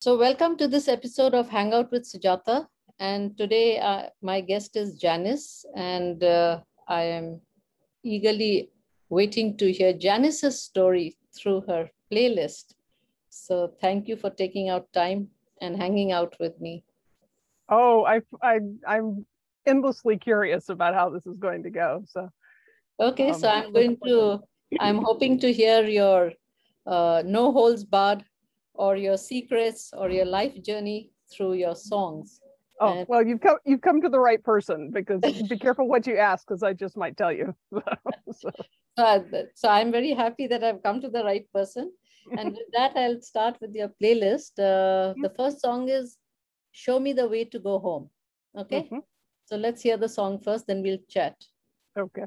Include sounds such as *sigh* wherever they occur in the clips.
So, welcome to this episode of Hangout with Sujata. And today, uh, my guest is Janice, and uh, I am eagerly waiting to hear Janice's story through her playlist. So, thank you for taking out time and hanging out with me. Oh, I, I, I'm endlessly curious about how this is going to go. So, okay, um, so I'm going to, I'm hoping to hear your uh, no holds barred or your secrets or your life journey through your songs. Oh and well, you've come you've come to the right person because be careful what you ask because I just might tell you. *laughs* so. Uh, so I'm very happy that I've come to the right person. And with that, I'll start with your playlist. Uh, the first song is "Show Me the Way to Go Home." Okay, mm-hmm. so let's hear the song first, then we'll chat. Okay.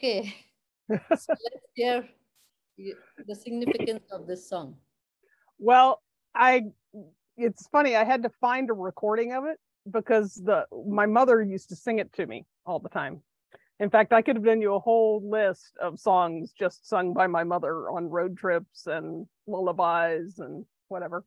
Okay. *laughs* so let's hear the significance of this song. Well, I it's funny, I had to find a recording of it because the my mother used to sing it to me all the time. In fact, I could have done you a whole list of songs just sung by my mother on road trips and lullabies and whatever.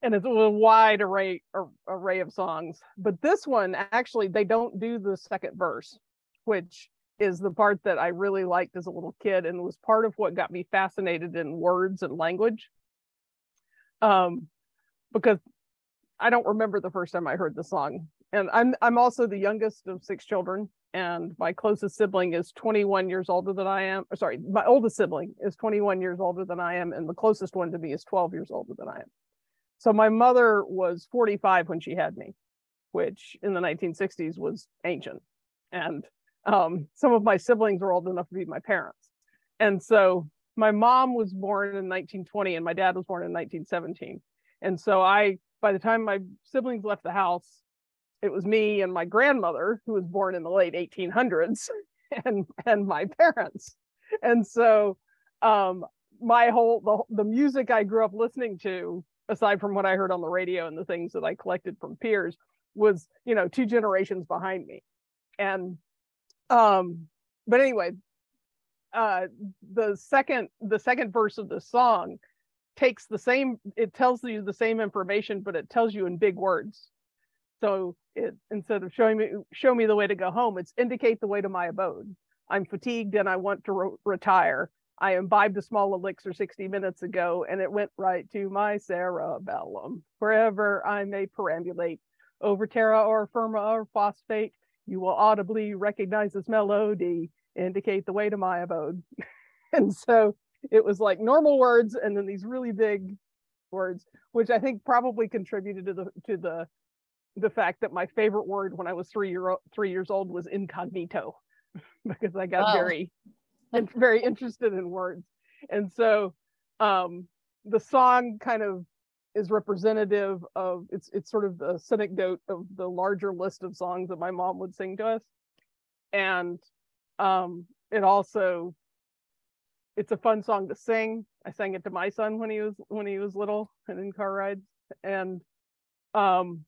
And it's a wide array array of songs. But this one actually they don't do the second verse, which is the part that I really liked as a little kid and was part of what got me fascinated in words and language. Um, because I don't remember the first time I heard the song. And I'm I'm also the youngest of six children, and my closest sibling is 21 years older than I am. Sorry, my oldest sibling is 21 years older than I am, and the closest one to me is 12 years older than I am. So my mother was 45 when she had me, which in the 1960s was ancient. And um, some of my siblings were old enough to be my parents. And so my mom was born in 1920 and my dad was born in 1917. And so I, by the time my siblings left the house, it was me and my grandmother who was born in the late 1800s *laughs* and, and my parents. And so um, my whole, the, the music I grew up listening to, aside from what I heard on the radio and the things that I collected from peers was, you know, two generations behind me. And um, but anyway, uh, the second the second verse of the song takes the same it tells you the same information but it tells you in big words. So it instead of showing me show me the way to go home it's indicate the way to my abode. I'm fatigued and i want to re- retire. I imbibed a small elixir 60 minutes ago and it went right to my cerebellum. Wherever i may perambulate over terra or firma or phosphate you will audibly recognize this melody indicate the way to my abode *laughs* and so it was like normal words and then these really big words which i think probably contributed to the to the the fact that my favorite word when i was three year three years old was incognito *laughs* because i got Wow. very and very interested in words and so um the song kind of is representative of it's it's sort of the synecdoche of the larger list of songs that my mom would sing to us. And um it also it's a fun song to sing. I sang it to my son when he was when he was little and in car rides. And um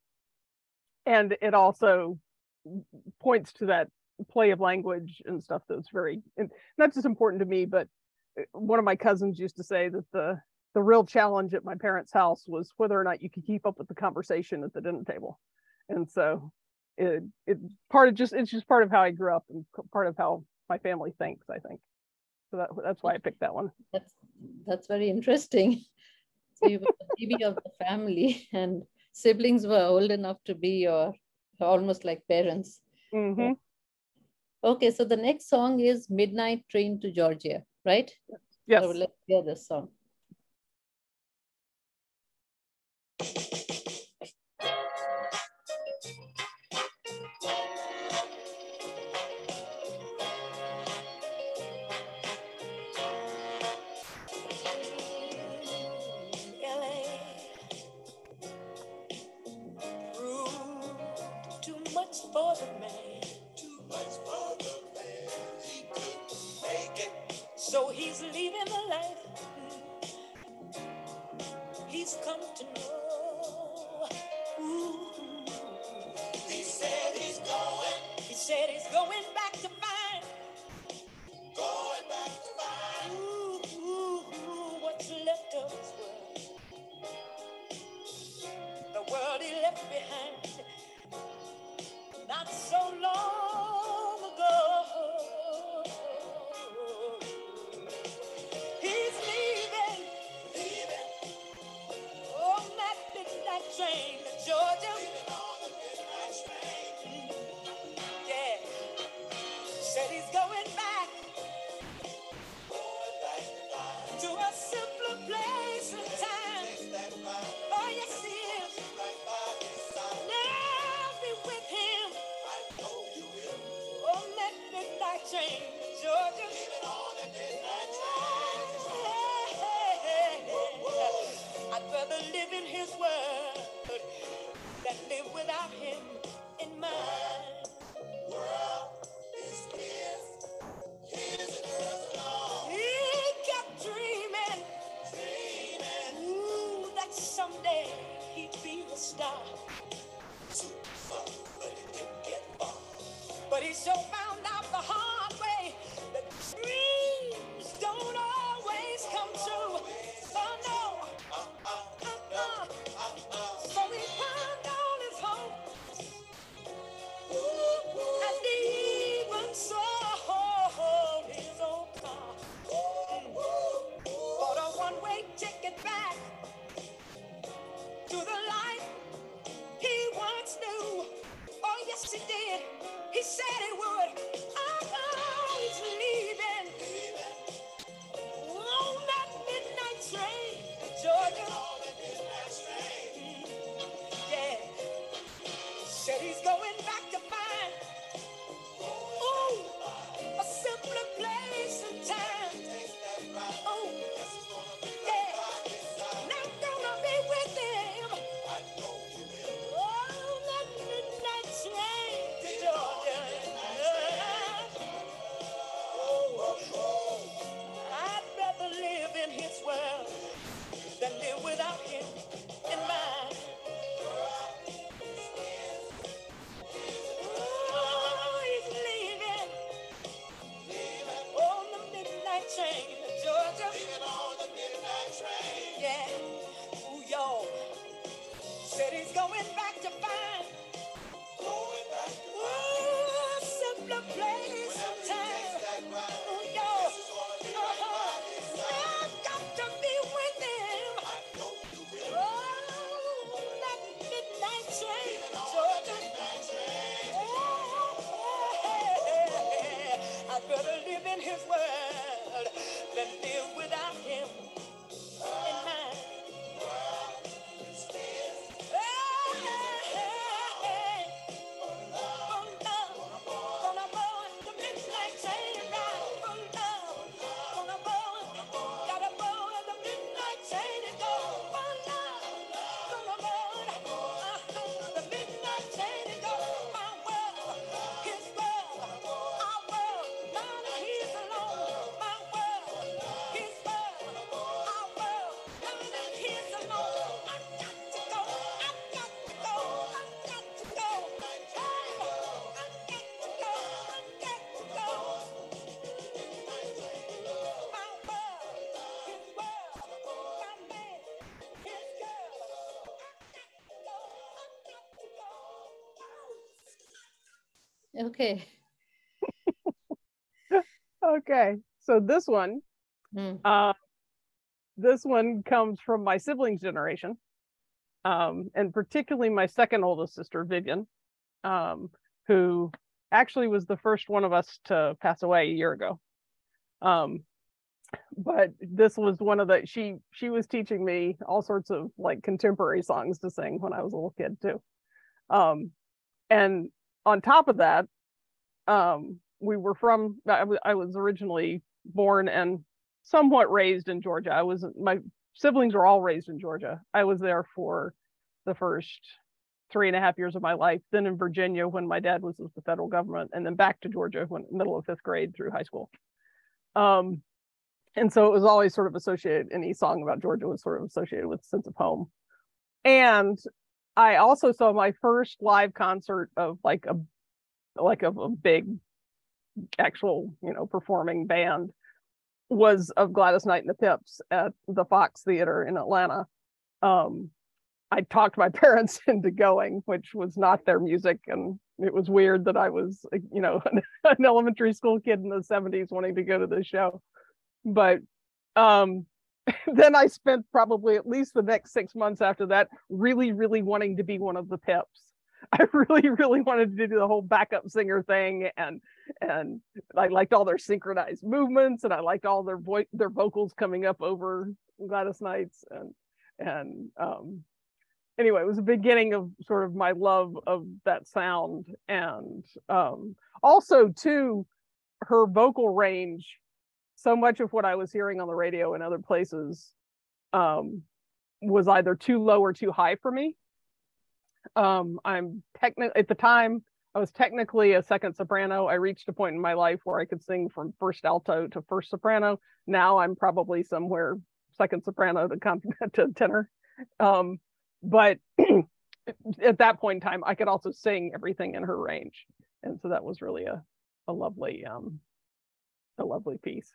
and it also points to that play of language and stuff that's very and not just important to me but uh, one of my cousins used to say that the the real challenge at my parents house was whether or not you could keep up with the conversation at the dinner table and so it it part of just it's just part of how i grew up and part of how my family thinks i think so that, that's why i picked that one That's that's very interesting. *laughs* So you were the baby of the family, *laughs* and siblings were old enough to be your almost like parents. Mhm. Okay, so the next song is Midnight Train to Georgia, right? yes So let's hear this song. He's leaving the life he's come to know. Okay. *laughs* Okay. So this one, Hmm. uh, this one comes from my siblings' generation, um, and particularly my second oldest sister, Vivian, um, who actually was the first one of us to pass away a year ago. Um, but this was one of the she she was teaching me all sorts of like contemporary songs to sing when I was a little kid too. Um, and on top of that, um, we were from I, was originally born and somewhat raised in Georgia. I was my siblings were all raised in Georgia. I was there for the first three and a half years of my life, then in Virginia when my dad was with the federal government, and then back to Georgia when middle of fifth grade through high school. Um, and so it was always sort of associated. Any song about Georgia was sort of associated with sense of home. And I also saw my first live concert of like a like of a big actual you know performing band was of Gladys Knight and the Pips at the Fox Theater in Atlanta. Um, I talked my *laughs* parents into going, which was not their music, and it was weird that I was, you know, *laughs* an, an elementary school kid in the '70s wanting to go to the show. But um, *laughs* then I spent probably at least the next six months after that really, really wanting to be one of the Pips. *laughs* I really, really wanted to do the whole backup singer thing, and and I liked all their synchronized movements, and I liked all their voice, their vocals coming up over Gladys Knight's, and and um, anyway, it was the beginning of sort of my love of that sound, and um, also too, her vocal range. So much of what I was hearing on the radio and other places um, was either too low or too high for me um i'm technically at the time i was technically a second soprano. I reached a point in my life where i could sing from first alto to first soprano. Now i'm probably somewhere second soprano to con- *laughs* to tenor. Um but *clears throat* at that point in time i could also sing everything in her range. And so that was really a a lovely um a lovely piece.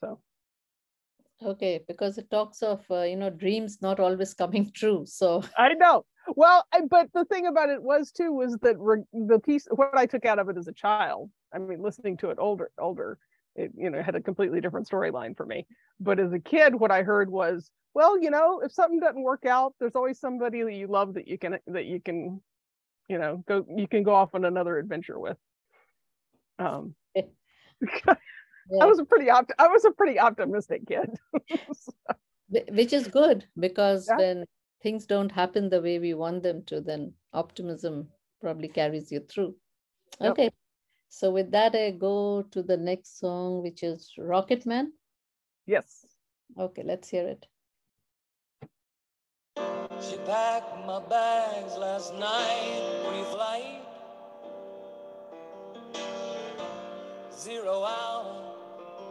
So Okay, because it talks of uh, you know dreams not always coming *laughs* true. So I know. Well, I, but the thing about it was too was that re- the piece what I took out of it as a child. I mean, listening to it older, older, it you know had a completely different storyline for me. But as a kid, what I heard was, well, you know, if something doesn't work out, there's always somebody that you love that you can that you can, you know, go you can go off on another adventure with. Um, *laughs* *laughs* yeah, I was a pretty opt- I was a pretty optimistic kid. *laughs* whi- which is good because Yeah. when things don't happen the way we want them to, then optimism probably carries you through. Yep. Okay, so with that, I go to the next song, which is Rocket Man. yes. Okay, let's hear it. She packed my bags last night, pre-flight. Zero hour,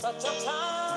such a time.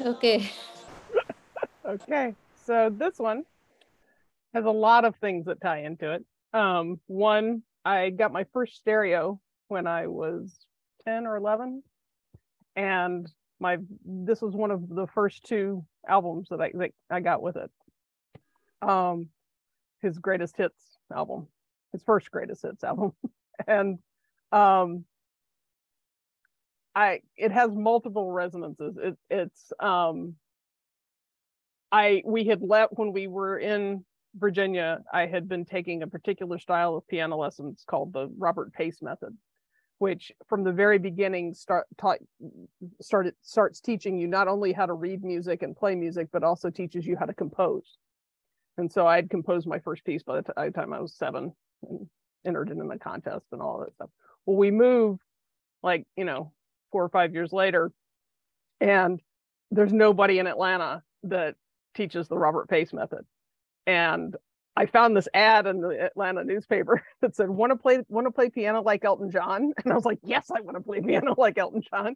Okay. *laughs* okay. So this one has a lot of things that tie into it. Um, one, I got my first stereo when I was 10 or 11. And my this was one of the first two albums that I that I got with it. Um his greatest hits album. His first greatest hits album. *laughs* and um I it has multiple resonances. It, it's um, I we had left when we were in Virginia, I had been taking a particular style of piano lessons called the Robert Pace method, which from the very beginning start taught started starts teaching you not only how to read music and play music, but also teaches you how to compose. And so I had composed my first piece by the, t- time I was seven and entered it in a contest and all that stuff. Well, we moved like, you know, four or five years later, and there's nobody in Atlanta that teaches the Robert Pace method. And I found this ad in the Atlanta newspaper *laughs* that said, "Want to play want to play piano like Elton John?" *laughs* And I was like, "Yes, I want to play piano like Elton John."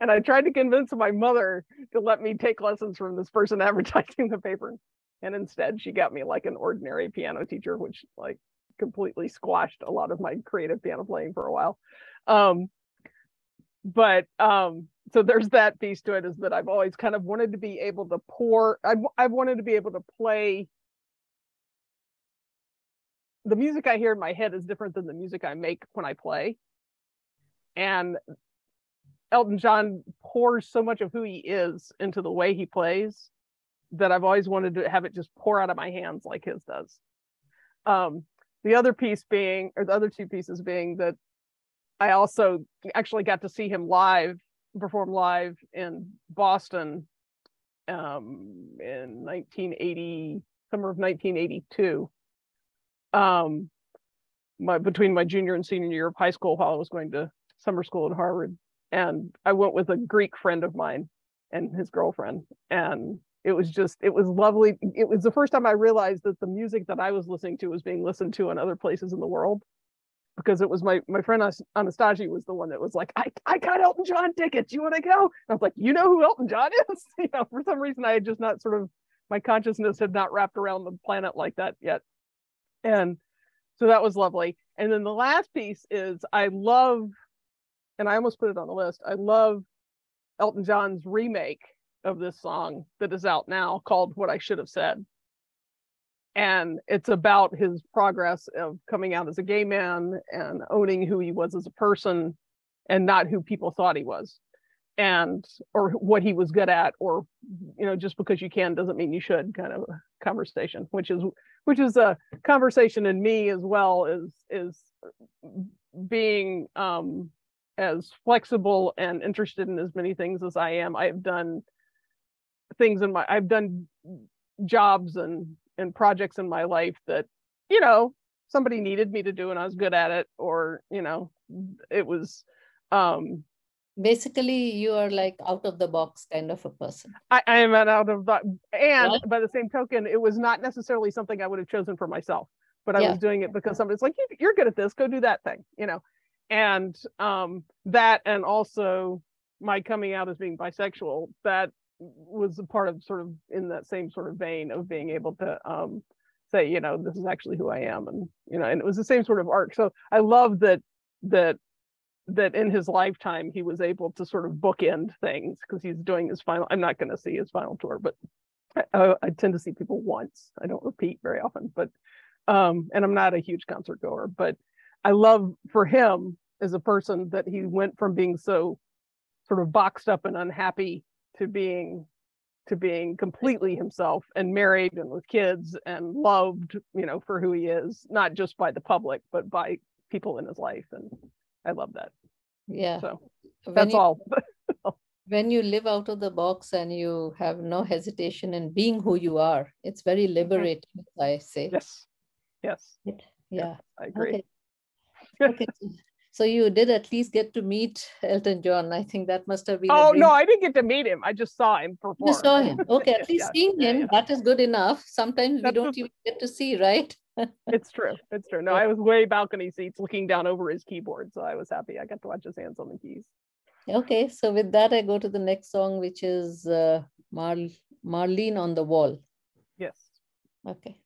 And I tried to convince my mother to let me take lessons from this person *laughs* advertising the paper, and instead she got me like an ordinary piano teacher, which like completely squashed a lot of my creative piano playing for a while. Um, but um, so there's that piece to it is that I've always kind of wanted to be able to pour. I've I've wanted to be able to play the music I hear in my head is different than the music I make when I play. And Elton John pours so much of who he is into the way he plays that I've always wanted to have it just pour out of my hands like his does. Um, the other piece being, or the other two pieces being that I also actually got to see him live, perform live in Boston um, in 1980, summer of 1982 um my between my junior and senior year of high school while I was going to summer school at Harvard. And I went with a Greek friend of mine and his girlfriend. And it was just, it was lovely. It was the first time I realized that the music that I was listening to was being listened to in other places in the world. Because it was my my friend Anastasia was the one that was like, I, I got Elton John tickets. You want to go? And I was like, you know who Elton John *laughs* is? You know, for some reason I had just not sort of my consciousness had not wrapped around the planet like that yet and so that was lovely and then the last piece is i love and i almost put it on the list i love elton john's remake of this song that is out now called what i should have said and it's about his progress of coming out as a gay man and owning who he was as a person and not who people thought he was and or what he was good at or you know just because you can doesn't mean you should kind of conversation which is which is a conversation in me as well is is being um as flexible and interested in as many things as I am. I've done things in my I've done jobs and and projects in my life that you know somebody needed me to do and I was good at it or you know it was um basically you are like out of the box kind of a person. I, I am an out of the and by the same token it was not necessarily something i would have chosen for myself but i yeah. was doing it because somebody's like you're good at this go do that thing you know? And um that and also my coming out as being bisexual that was a part of sort of in that same sort of vein of being able to um say you know this is actually who i am and you know and it was the same sort of arc. So i love that that that in his lifetime he was able to sort of bookend things because he's doing his final i'm not going to see his final tour but I, I, tend to see people once. I don't repeat very often but um and i'm not a huge concert goer but i love for him as a person that he went from being so sort of boxed up and unhappy to being to being completely himself and married and with kids and loved you know for who he is not just by the public but by people in his life and I love that. Yeah. So when that's you, all. *laughs* when you live out of the box and you have no hesitation in being who you are, it's very mm-hmm. liberating, mm-hmm. I say. Yes. Yes. yeah. yeah. I agree. Okay. *laughs* okay. So you did at least get to meet Elton John. I think that must have been. Oh no, I didn't get to meet him. I just saw him perform. You saw him. *laughs* Okay, at least seeing him yeah. that is good enough. Sometimes That's we don't even get to see, right? *laughs* it's true. It's true. No, I was way balcony seats looking down over his keyboard. So I was happy. I got to watch his hands on the keys. Okay. So with that, I go to the next song, which is uh, Mar- Marlene on the Wall. Yes. Okay.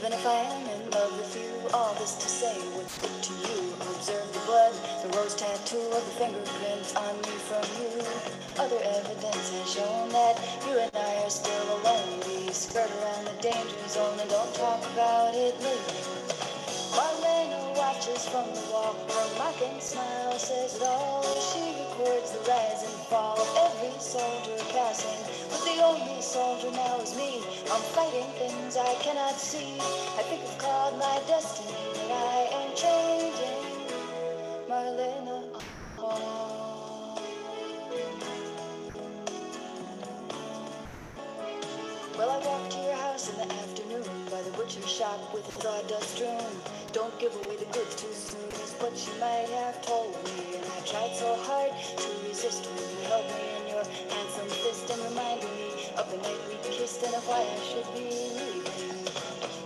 Even if I am in love with you, all this to say would stick to you. Observe the blood, the rose tattoo of the fingerprints on me from you. Other evidence has shown that you and I are still alone. We skirt around the danger zone and don't talk about it lately. Marlene watches from the walk, her mocking smile says it all. She records the rise and fall of every soldier passing. But the only soldier now is me. I'm fighting things I cannot see. I think I've called my destiny, but I am changing. Marlene. Well, I walked here in the afternoon by the butcher shop with a sawdust strewn. Don't give away the goods too soon is what she might have told me. And I tried so hard to resist when you held me in your handsome fist and reminded me of the night we kissed and of why I should be leaving.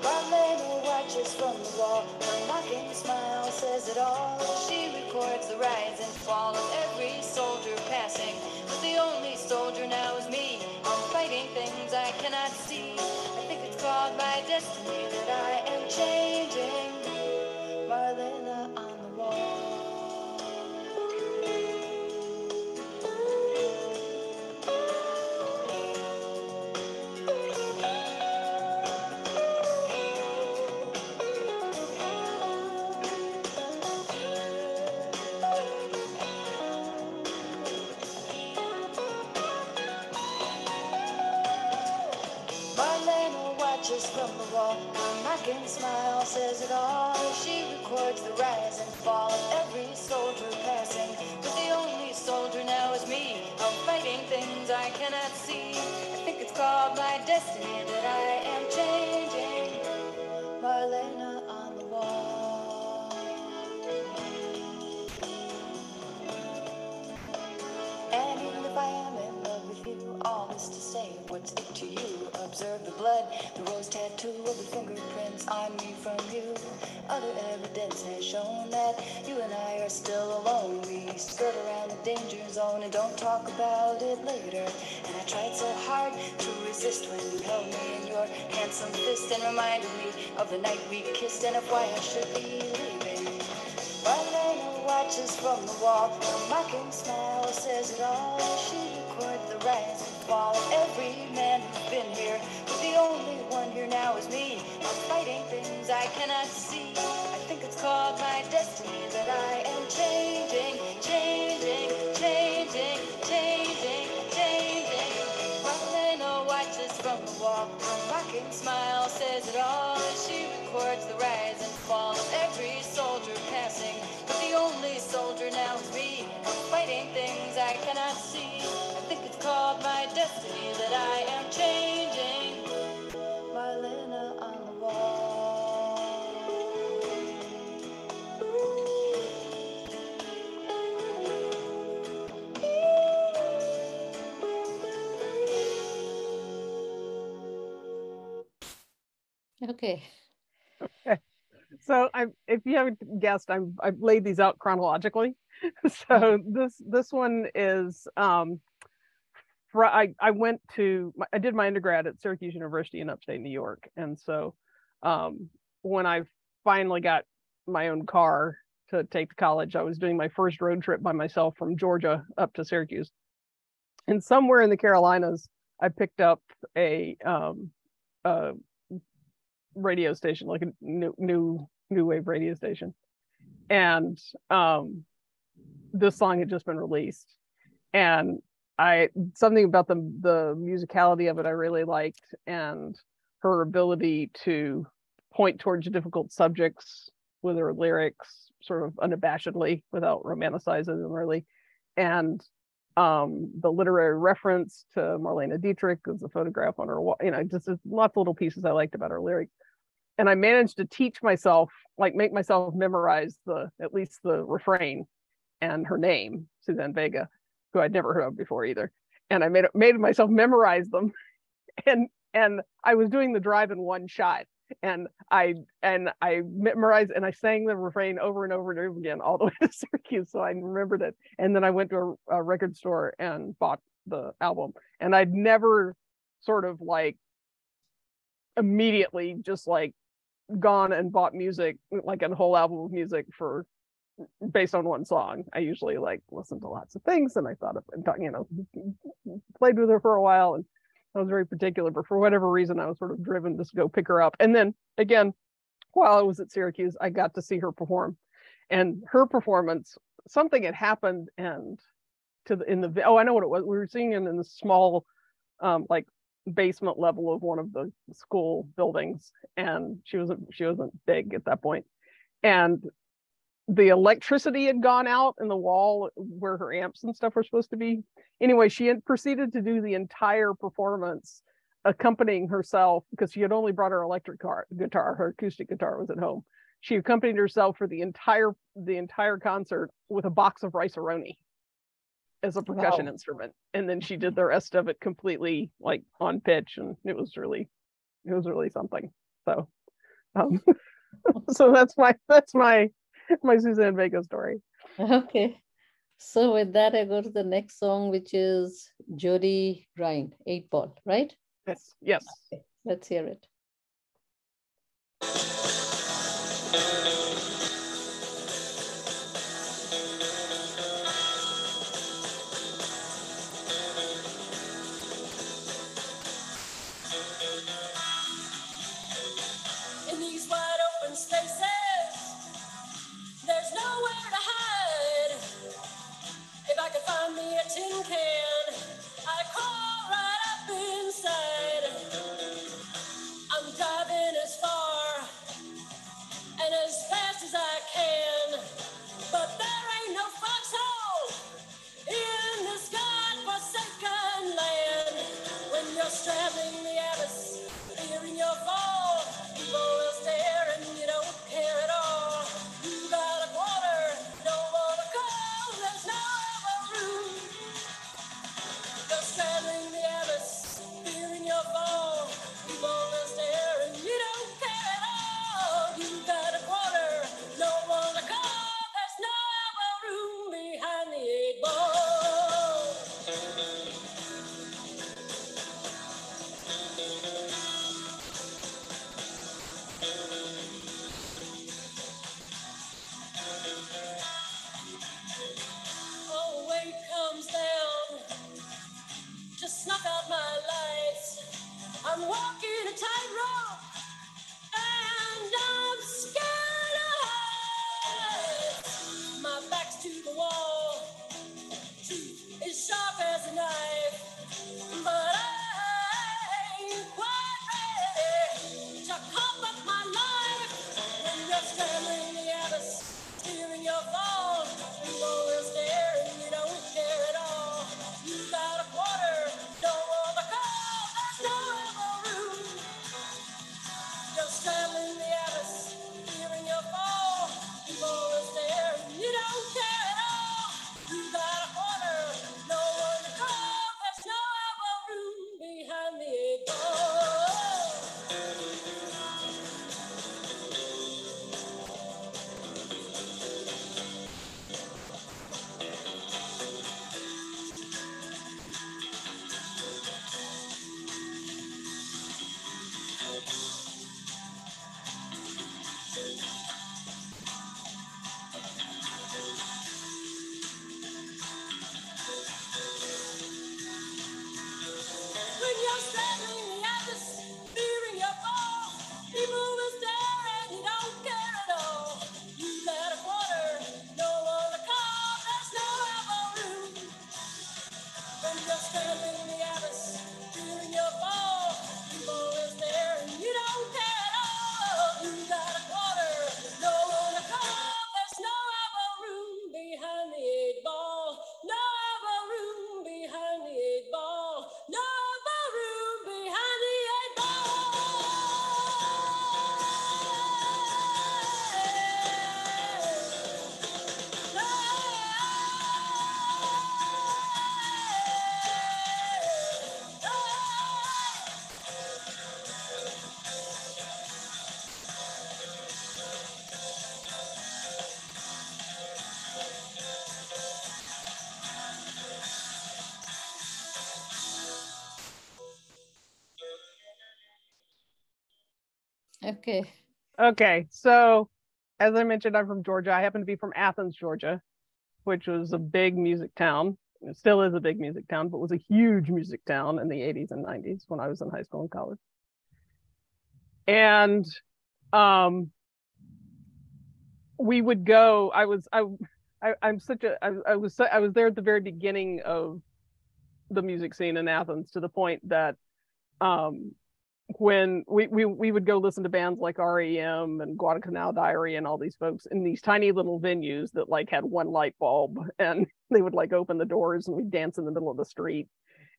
Marlene watches from the wall. Her mocking smile says it all. She records the rise and fall of every soldier passing. But the only soldier now is me. I'm fighting things I cannot see. I think it's called my destiny that I am changing. She the rise and fall of every soldier passing. But the only soldier now is me. I'm fighting things I cannot see. I think it's called my destiny that I am changing. Marlene on the wall. And if I am in love with you, all this to say, what's it to you? Observe the blood, the rose tattoo of the fingerprints on me from you. Other evidence has shown that you and I are still alone. We skirt around the danger zone and don't talk about it later. And I tried so hard to resist when you held me in your handsome fist and reminded me of the night we kissed and of why I should be leaving. Marlene watches from the wall. Her mocking smile says it all. She records the rise and fall of every man who's been here. But the only one here now is me. I'm fighting things I cannot see. I think it's called my destiny that I am changing, changing, changing, changing, changing. Marlene watches from the wall. Her mocking smile says it all. as She records the rise and fall called my destiny that I am changing. Marlene on the wall. Okay. So I, if you haven't guessed, I'm I've laid these out chronologically. *laughs* so this this one is um, fr- I I went to I did my undergrad at Syracuse University in upstate New York, and so um, when I finally got my own car to take to college, I was doing my first road trip by myself from Georgia up to Syracuse, and somewhere in the Carolinas, I picked up a um, a radio station, like a new new new wave radio station, and um, this song had just been released, and I something about the the musicality of it I really liked, and her ability to point towards difficult subjects with her lyrics, sort of unabashedly, without romanticizing them really, and um the literary reference to Marlene Dietrich is a photograph on her wall, you know, just just lots of little pieces I liked about her lyrics and I managed to teach myself, like make myself memorize the at least the refrain and her name, Suzanne Vega, who I'd never heard of before either. And I made made myself memorize them. *laughs* And and I was doing the drive in one shot. And I and I memorized and I sang the refrain over and over and over again all the *laughs* way to Syracuse. So I remembered it. And then I went to a, a record store and bought the album. And I'd never sort of like immediately just like gone and bought music like a whole album of music for based on one song i usually like listen to lots of things and i thought of you know played with her for a while and i was very particular but for whatever reason i was sort of driven to go pick her up. And then again while i was at syracuse i got to see her perform. And her performance something had happened and to the in the oh i know what it was we were singing in the small um like basement level of one of the school buildings and she wasn't she wasn't big at that point. And the electricity had gone out in the wall where her amps and stuff were supposed to be anyway she had proceeded to do the entire performance accompanying herself because she had only brought her electric car, guitar, her acoustic guitar was at home. She accompanied herself for the entire the entire concert with a box of Rice-A-Roni as a percussion Wow. instrument, and then she did the rest of it completely like on pitch, and it was really it was really something. So, um, *laughs* so that's my that's my *laughs* my Suzanne Vega story. Okay. So with that, I go to the next song, which is Jody Grind, Eight Ball, right? Yes, yes. Okay, let's hear it. Okay. Okay, so as I mentioned, I'm from Georgia. I happen to be from Athens, Georgia, which was a big music town. It still is a big music town, but was a huge music town in the 80s and 90s when I was in high school and college. And um we would go, I was I, I I'm such a I, I was I was there at the very beginning of the music scene in Athens to the point that um when we, we we would go listen to bands like REM and Guadalcanal Diary and all these folks in these tiny little venues that like had one light bulb *laughs* and they would like open the doors and we'd dance in the middle of the street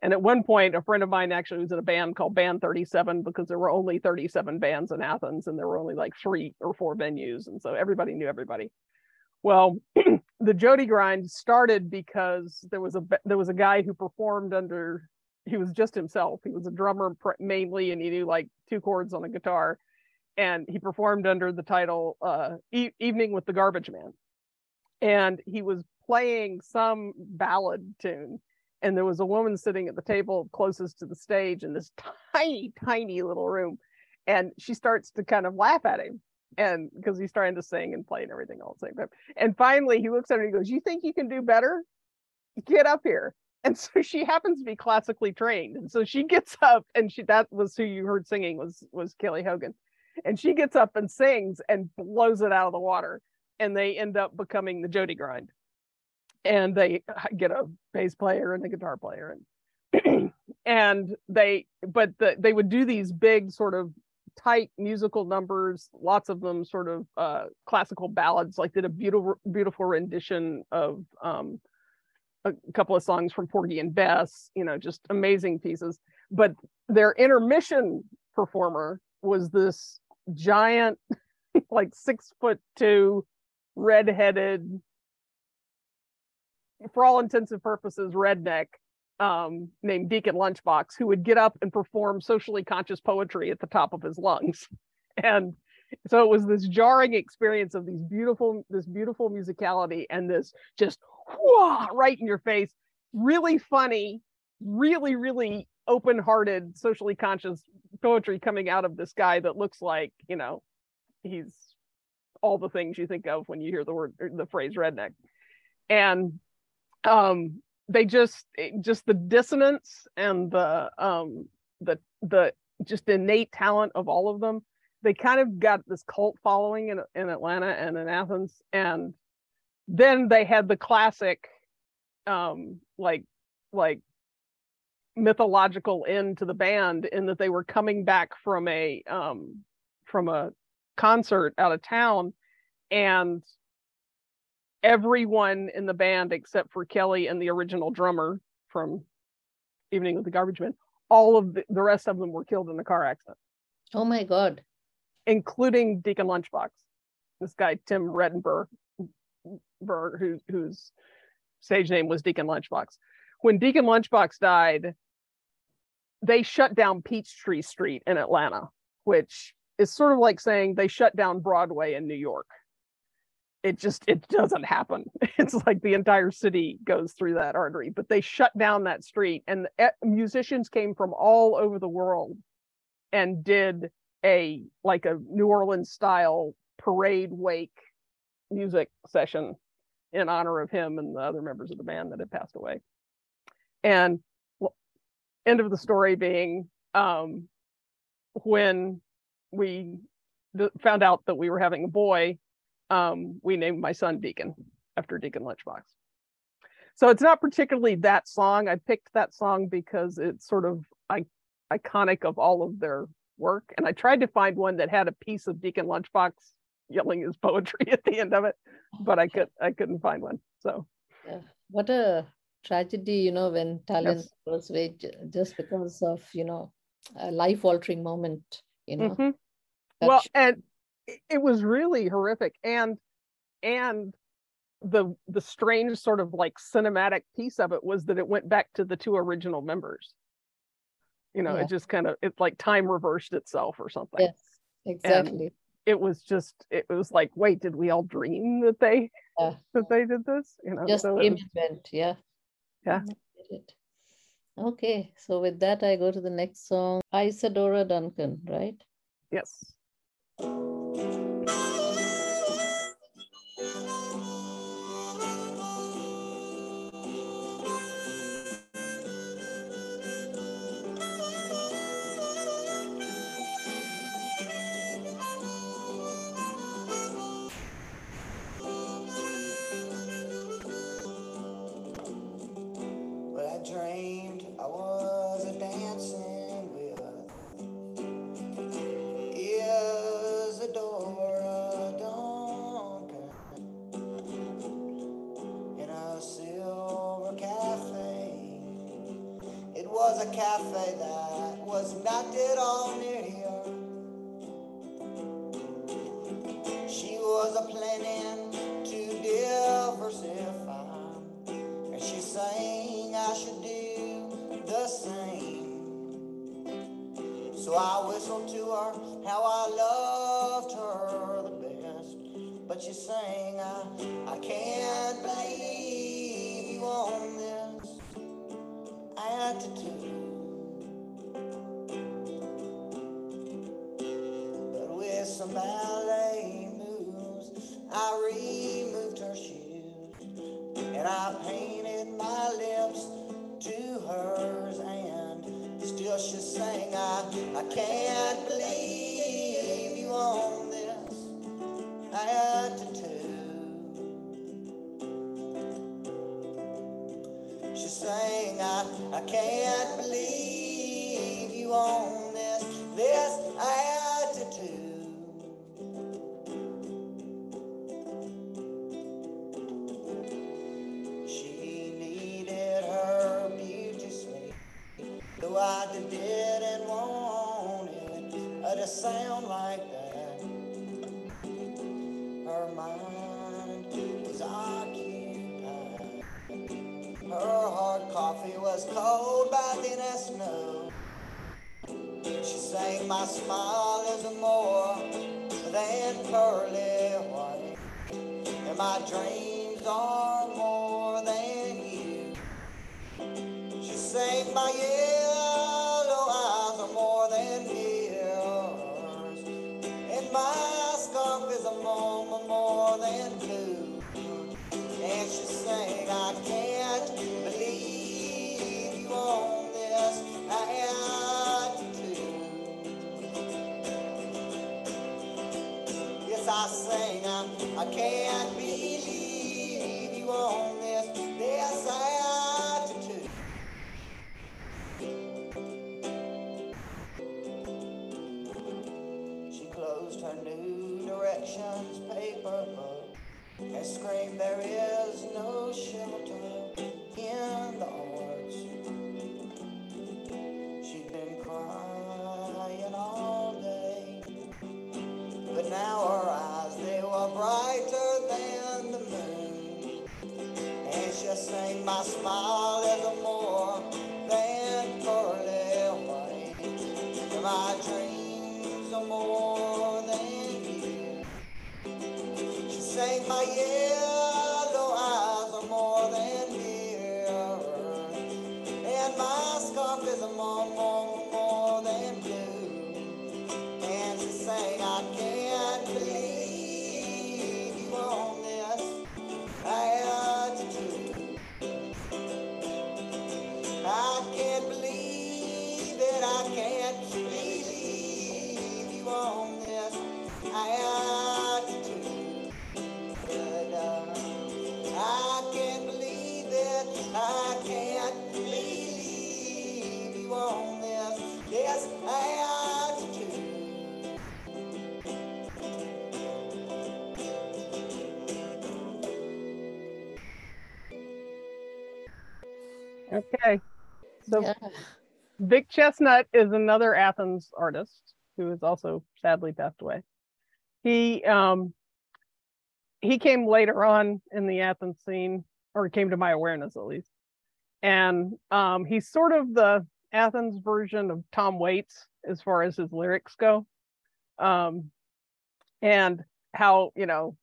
And at one point, a friend of mine actually was in a band called Band 37 because there were only 37 bands in Athens and there were only like three or four venues. And so everybody knew everybody. Well, *clears throat* the Jody grind started because there was a there was a guy who performed under he was just himself. He was a drummer mainly and he knew like two chords on a guitar. And he performed under the title uh, e- Evening with the Garbage Man. And he was playing some ballad tune. And there was a woman sitting at the table closest to the stage in this *laughs* tiny tiny little room. And she starts to kind of laugh at him. And because he's trying to sing and play and everything all the same time. And finally he looks at her and he goes you think you can do better? Get up here and so she happens to be classically trained. And so she gets up and she that was who you heard singing was was kelly hogan. And she gets up and sings and blows it out of the water. And they end up becoming the jody grind. And they get a bass player and a guitar player. And *clears throat* and they but the, they would do these big sort of tight musical numbers lots of them sort of uh, classical ballads like did a beautiful beautiful rendition of um, a couple of songs from porgy and bess you know just amazing pieces but their intermission performer was this giant *laughs* like six foot two redheaded for all intents and purposes, redneck um, named Deacon Lunchbox, who would get up and perform socially conscious poetry at the top of his lungs. *laughs* And so it was this jarring experience of these beautiful, this beautiful musicality and this just whoa, right in your face, really funny, really, really open-hearted, socially conscious poetry coming out of this guy that looks like, you know, he's all the things you think of when you hear the word the phrase redneck. And um they just just the dissonance and the um the the just innate talent of all of them they kind of got this cult following in, in atlanta and in athens and then they had the classic um like like mythological end to the band in that they were coming back from a um from a concert out of town and everyone in the band except for Kelly and the original drummer from Evening with the Garbage Men, all of the, the rest of them were killed in a car accident. Oh my God. Including Deacon Lunchbox. This guy, Tim Rettenberg, who, whose stage name was Deacon Lunchbox. When Deacon Lunchbox died, they shut down Peachtree Street in Atlanta, which is sort of like saying they shut down Broadway in New York. It just it doesn't happen. *laughs* It's like the entire city goes through that artery but they shut down that street and musicians came from all over the world and did a like a new orleans style parade wake music session in honor of him and the other members of the band that had passed away and well, end of the story being um, when we found out that we were having a boy um, we named my son Deacon after Deacon Lunchbox. So it's not particularly that song. I picked that song because it's sort of I- iconic of all of their work. And I tried to find one that had a piece of Deacon Lunchbox yelling his poetry *laughs* at the end of it, but I could I couldn't find one. So yeah. what a tragedy, you know, when talent Yes. goes away just because of, you know, a life altering moment, you know. Mhm. well and it- was really horrific and and the the strange sort of like cinematic piece of it was that it went back to the two original members you know Yeah. it just kind of it like time reversed itself or something yes, exactly. It was just it was like wait did we all dream that they Yeah. that they did this you know just so it and yeah. Yeah. I get it. Okay, so with that, I go to the next song, Isadora Duncan, right? yes She sang, Okay. So Yeah. Vic Chesnutt is another Athens artist who has also sadly passed away. He um he came later on in the Athens scene, or came to my awareness at least. And um he's sort of the Athens version of Tom Waits as far as his lyrics go. Um and how, you know,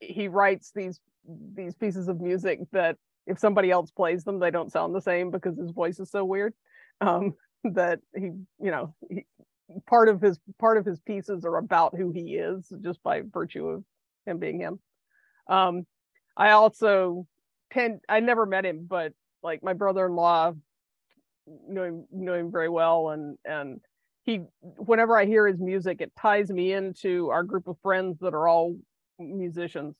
he writes these these pieces of music that if somebody else plays them, they don't sound the same because his voice is so weird. Um, *laughs* that he, you know, he, part of his part of his pieces are about who he is just by virtue of him being him. Um, I also tend I never met him, but like my brother-in-law knew him knew him very well and and he whenever I hear his music, it ties me into our group of friends that are all musicians.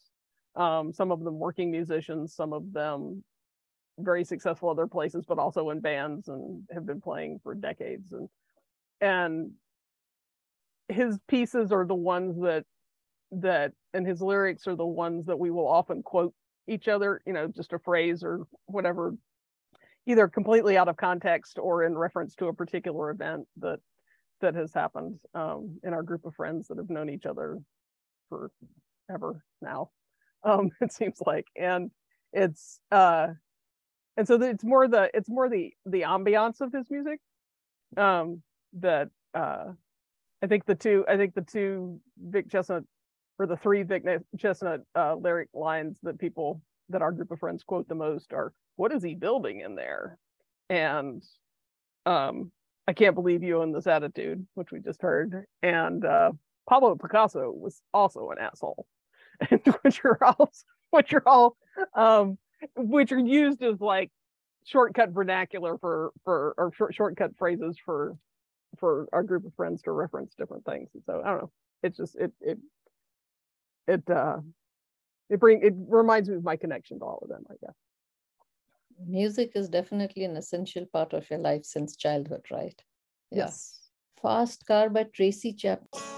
Um, some of them working musicians, some of them very successful other places, but also in bands and have been playing for decades. And and his pieces are the ones that that and his lyrics are the ones that we will often quote each other, you know, just a phrase or whatever. either completely out of context or in reference to a particular event that that has happened um, in our group of friends that have known each other forever now. Um, *laughs* it seems like, and it's uh, and so it's more the it's more the the ambiance of his music um, that uh, I think the two I think the two Vic Chesnutt or the three Vic Chesnutt uh, lyric lines that people that our group of friends quote the most are what is he building in there? And um I can't believe you in this attitude which we just heard and uh Pablo Picasso was also an asshole *laughs* which are all which are all um which are used as like shortcut vernacular for for or short, shortcut phrases for for our group of friends to reference different things. And so I don't know. It's just it it it uh it bring it reminds me of my connection to all of them, I guess. Music is definitely an essential part of your life since childhood, right? Yeah. Yes. Fast Car by Tracy Chapman.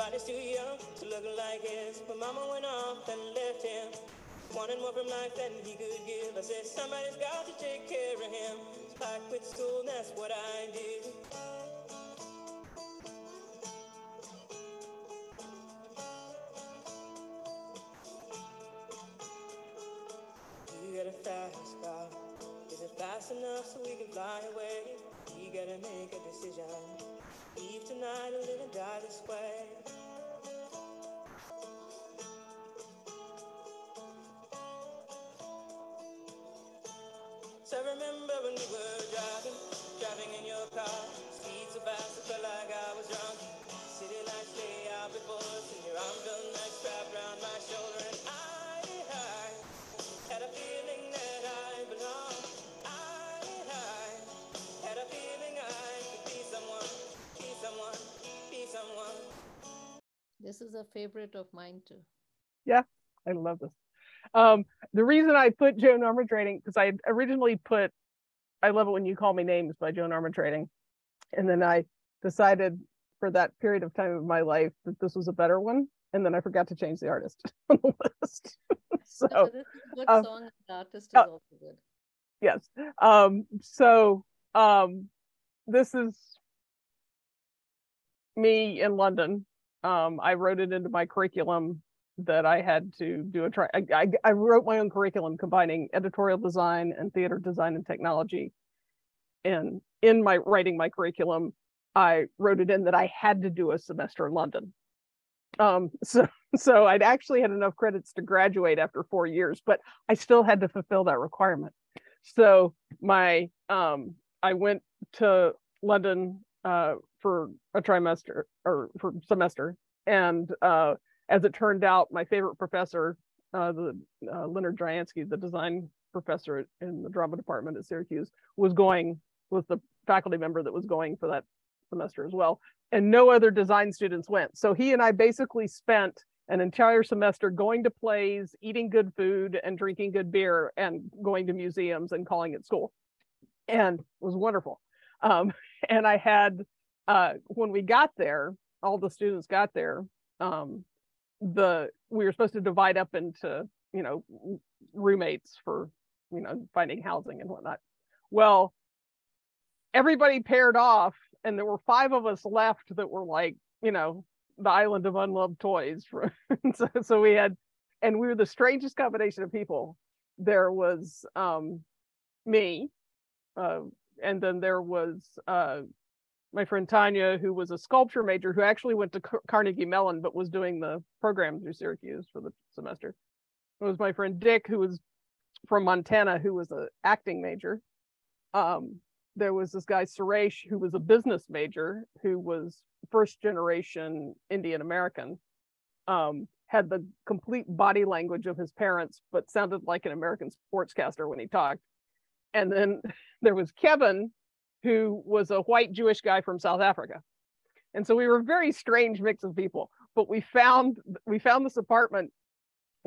Body's too young to look like his. But mama went off and left him. Wanted more from life than he could give. I said, somebody's got to take care of him. So I quit school, and that's what I did. You got a fast car. Is it fast enough so we can fly away? We gotta make a decision. Leave tonight or live and die this way. So remember when we were driving, driving in your car. Speed so fast, I felt like I was drunk. City lights lay out before us, and your arm felt nice wrapped around my shoulder, and I, I had a feeling someone, be someone. This is a favorite of mine too. Yeah, I love this. Um, the reason I put Joan Armatrading because I originally put I love it when you call me names by Joan Armatrading, and then I decided for that period of time of my life that this was a better one, and then I forgot to change the artist *laughs* on the list. *laughs* so No, this is a good um, song. The artist is uh, also good. yes, um, so um, this is me in London. Um, I wrote it into my curriculum that I had to do a try. I, I, I wrote my own curriculum combining editorial design and theater design and technology. And in my writing my curriculum, I wrote it in that I had to do a semester in London. Um, *laughs* so so I'd actually had enough credits to graduate after four years, but I still had to fulfill that requirement. So my um, I went to London uh, for a trimester or for semester, and uh, as it turned out, my favorite professor, uh, the uh, Leonard Dryansky, the design professor in the drama department at Syracuse, was going was the faculty member that was going for that semester as well, and no other design students went. So he and I basically spent an entire semester going to plays, eating good food, and drinking good beer, and going to museums and calling it school, and it was wonderful. Um, and I had uh, when we got there, all the students got there. Um, the we were supposed to divide up into you know roommates for you know, finding housing and whatnot. Well, everybody paired off, and there were five of us left that were like, you know, the island of unloved toys. *laughs* so, so we had, and we were the strangest combination of people. There was um, me, uh, and then there was uh, my friend Tanya, who was a sculpture major, who actually went to Car- Carnegie Mellon, but was doing the program through Syracuse for the semester. It was my friend Dick, who was from Montana, who was an acting major. Um, there was this guy Suresh, who was a business major, who was first generation Indian American. Um, had the complete body language of his parents, but sounded like an American sportscaster when he talked. And then *laughs* there was Kevin, who was a white Jewish guy from South Africa. And so we were a very strange mix of people, but we found we found this apartment,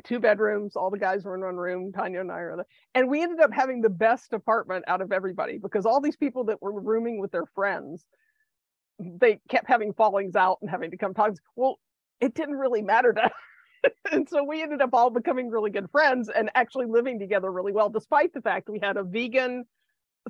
two bedrooms, all the guys were in one room, Tanya and I are there. And we ended up having the best apartment out of everybody because all these people that were rooming with their friends, they kept having fallings out and having to come talk. Well, it didn't really matter to *laughs* and so we ended up all becoming really good friends and actually living together really well, despite the fact we had a vegan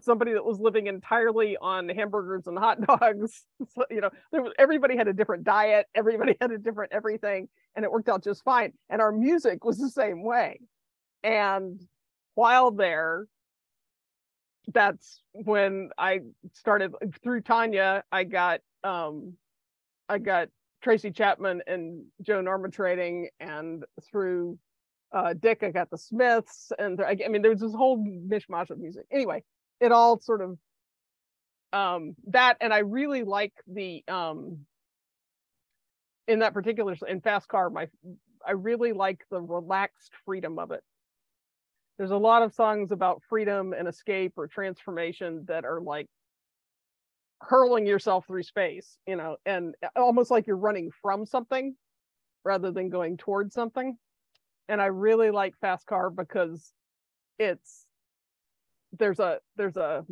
somebody that was living entirely on hamburgers and hot *laughs* dogs. So, you know, was everybody had a different diet, everybody had a different everything, and it worked out just fine. And our music was the same way. And while there, that's when I started through Tanya, I got um I got Tracy Chapman and Joan Armatrading, and through uh, Dick, I got the Smiths, and I, I mean, there's this whole mishmash of music. Anyway, it all sort of um, that, and I really like the um, in that particular in Fast Car. My I really like the relaxed freedom of it. There's a lot of songs about freedom and escape or transformation that are like hurling yourself through space, you know, and almost like you're running from something rather than going towards something. And I really like Fast Car because it's there's a there's a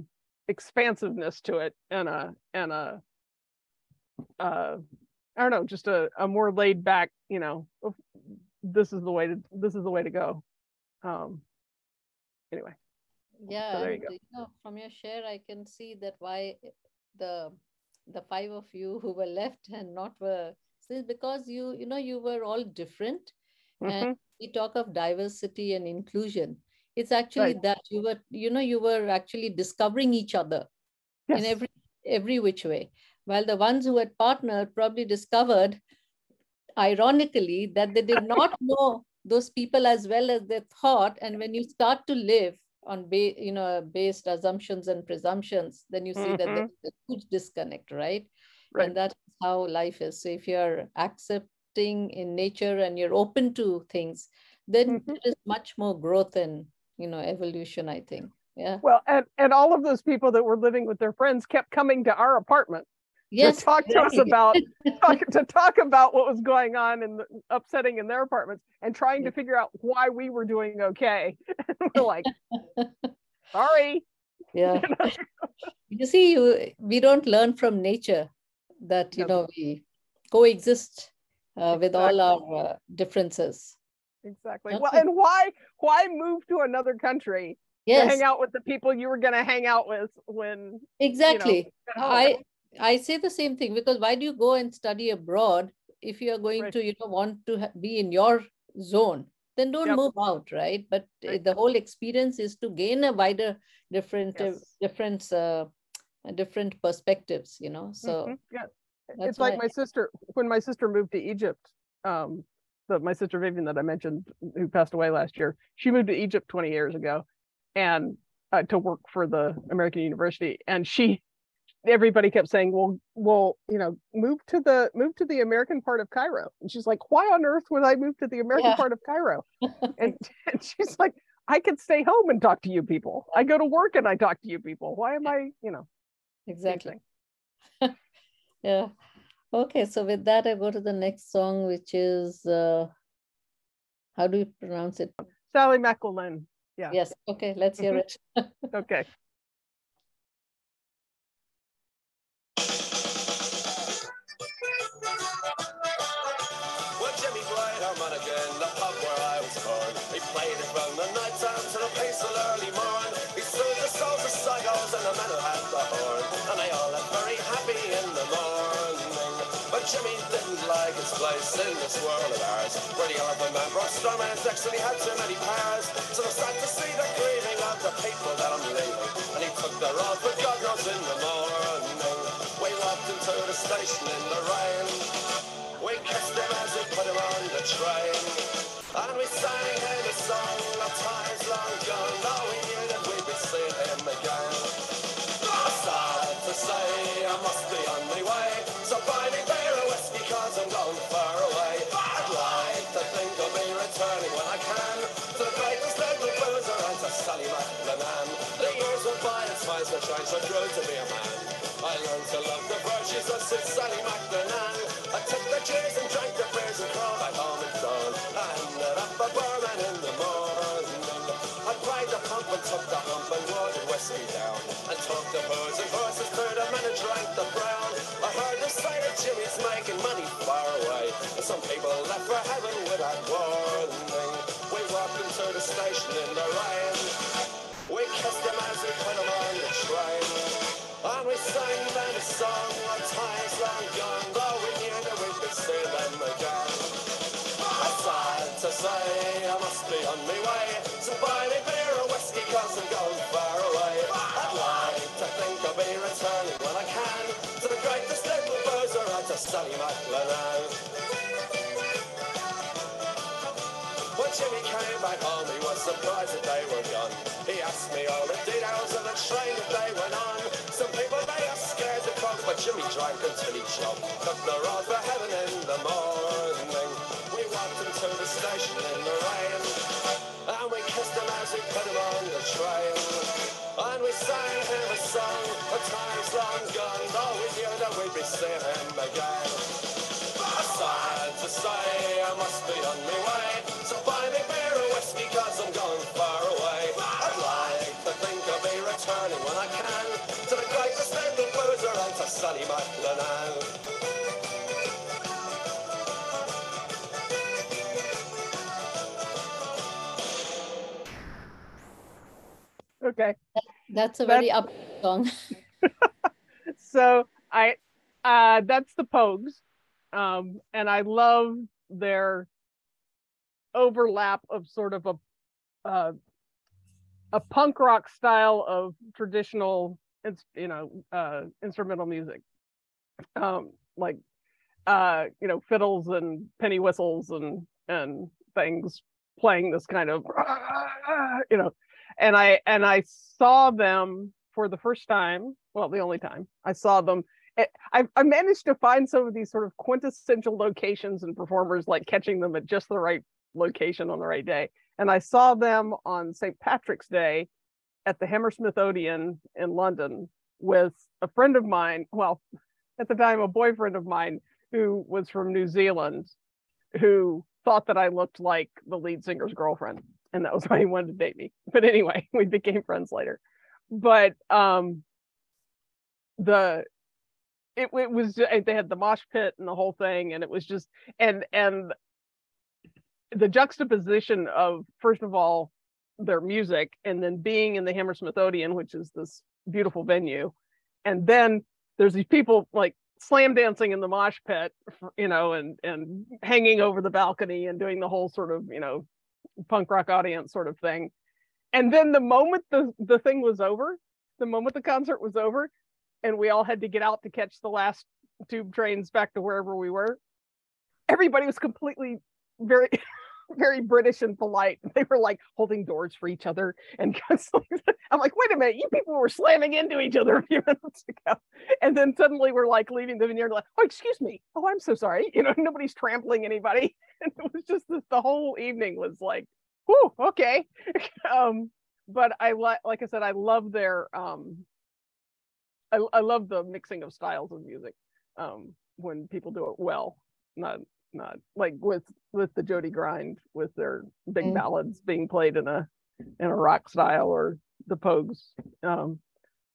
expansiveness to it and a and a uh I don't know, just a, a more laid back, you know, this is the way to this is the way to go. Um anyway. Yeah, So there you go. you know, from your share, I can see that why the the five of you who were left and not were since because you you know you were all different and Mhm. we talk of diversity and inclusion it's actually Right. that you were you know you were actually discovering each other in every every which way while the ones who had partnered probably discovered ironically that they did not *laughs* know those people as well as they thought and when you start to live on ba- you know based assumptions and presumptions then you see that Mhm. there's a huge disconnect right Right. and that's how life is so if you're accepting in nature and you're open to things then Mhm. there is much more growth and you know evolution i think yeah Well, and and all of those people that were living with their friends kept coming to our apartment yes to talk to us about *laughs* talk, to talk about what was going on and upsetting in their apartments and trying to figure out why we were doing okay. *laughs* We're like, sorry. *laughs* yeah You know? you see you we don't learn from nature that you No. know we coexist uh, with all our uh, differences Exactly. That's Well, and why why move to another country to yes hang out with the people you were going to hang out with when exactly at home? i i say the same thing because why do you go and study abroad if you are going Right. to you know want to be in your zone then don't Yep. move out right but uh, Right. the whole experience is to gain a wider different uh, different uh, different perspectives you know so Mhm. yeah it's like my sister when my sister moved to Egypt. Um, the, my sister Vivian that I mentioned, who passed away last year, she moved to Egypt 20 years ago, and uh, to work for the American University. And she, everybody kept saying, "Well, well, you know, move to the move to the American part of Cairo." And she's like, "Why on earth would I move to the American Yeah. part of Cairo?" *laughs* and, *laughs* and she's like, "I can stay home and talk to you people. I go to work and I talk to you people. Why am I, you know?" exactly. *laughs* Yeah. Okay, so with that, I go to the next song, which is uh, how do you pronounce it? Sally McElwain. Yeah. Yes. Okay, let's hear Mhm. it. Okay. Time to the peaceful early morn. He soothed the souls of psychos and the who had the horn. And they all left very happy in the morning. But Jimmy didn't like his place in this world of ours. Where the elephant man brought strong man's decks and he had too many powers. So they start to see the grieving of the people that I'm leaving. And he took their oath, but God knows in the morning. We walked into the station in the rain. We kissed him as we put him on the train. And we sang him a song of times long gone. Though we knew that we'd be seeing him again. Sad to say, I must be on my way. So buy me beer and whiskey, cause I'm going far away. I'd like to think I'll be returning when I can. To the greatest little boozer and to Sally MacLennane. The years went by and smiles were shine, so grew to be a man. I learned to love the virtues of Sally MacLennane. I took the cheers and drank the beers and crawled back home a barman in the morning. I pried the pump and took the hump and watered whiskey down. And took the booze and horses to a men and drank the brown. I heard the say that Jimmy's making money far away. And some people left for heaven without warning. We walked into the station in the rain. We kissed him as we put him on the train. And we sang them a song of times long gone, though we knew that we'd be seeing them again. I'm sad to say My way. So buy me beer and whiskey cause I'm going far away. I'd like to think I'll be returning when I can to the greatest little boozer and to Sally MacLennane. When Jimmy came back home, he was surprised that they were gone. He asked me all the details of the train that they went on. Some people they are scared to talk, but Jimmy drank until he choked. Took the road for heaven in the morning. We walked into the station in the rain, and we kissed him as we put him on the train. And we sang him a song of times long gone, though we knew that we'd be seeing him again. Sad to say, I must be on my way. So buy me beer and whiskey, cause I'm going far away. I'd like to think I'll be returning when I can to the greatest little boozer and to Sally MacLennane. Okay. That's a very up song. *laughs* so I uh that's the Pogues. Um and I love their overlap of sort of a uh a punk rock style of traditional you know uh instrumental music. Um like uh you know fiddles and penny whistles and and things playing this kind of you know and I and I saw them for the first time. Well, the only time I saw them. eh, I, I managed to find some of these sort of quintessential locations and performers, like catching them at just the right location on the right day. And I saw them on St. Patrick's Day at the Hammersmith Odeon in London with a friend of mine. Well, at the time, a boyfriend of mine who was from New Zealand, who thought that I looked like the lead singer's girlfriend and that was *laughs* why he wanted to date me. But anyway, *laughs* we became friends later. But um the it, it was they had the mosh pit and the whole thing and it was just and and the juxtaposition of first of all their music and then being in the Hammersmith Odeon which is this beautiful venue and then there's these people like slam dancing in the mosh pit you know and and hanging over the balcony and doing the whole sort of you know punk rock audience sort of thing. And then the moment the the thing was over, the moment the concert was over, and we all had to get out to catch the last tube trains back to wherever we were, everybody was completely very *laughs* very British and polite. *laughs* They were like holding doors for each other. And *laughs* I'm like, wait a minute, you people were slamming into each other a few *laughs* minutes ago. And then suddenly we're like leaving the vineyard, like, oh, excuse me. Oh, I'm so sorry. You know, nobody's trampling anybody. And it was just this, the whole evening was like, whew, okay. um, but I like, like I said, I love their, um, I, I love the mixing of styles of music um, when people do it well, not not like with with the Jody grind with their big Mm. ballads being played in a in a rock style or the Pogues. Um,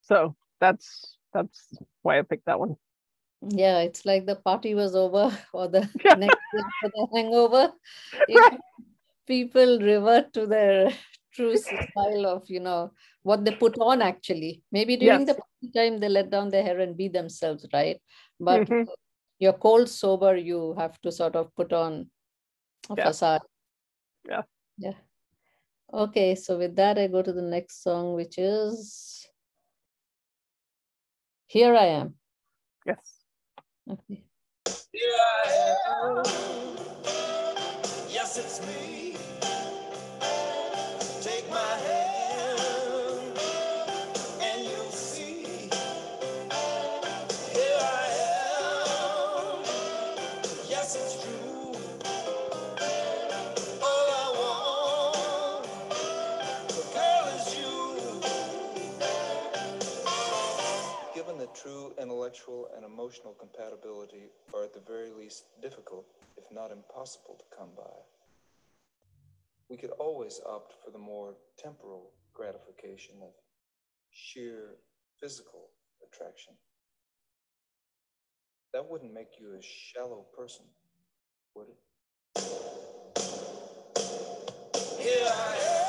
so that's that's why I picked that one. Yeah, it's like the party was over *laughs* or the next *laughs* for the hangover. *laughs* Right. People revert to their true style of, you know, what they put on actually. Maybe during Yes. the party time they let down their hair and be themselves, right? But Mhm. You're cold sober, you have to sort of put on a Yeah. facade. Yeah. Yeah. Okay, so with that, I go to the next song, which is Here I Am. Yes. Okay. Here I am. Yes, it's me. Intellectual and emotional compatibility are at the very least difficult, if not impossible, to come by, we could always opt for the more temporal gratification of sheer physical attraction. That wouldn't make you a shallow person, would it? Here I am.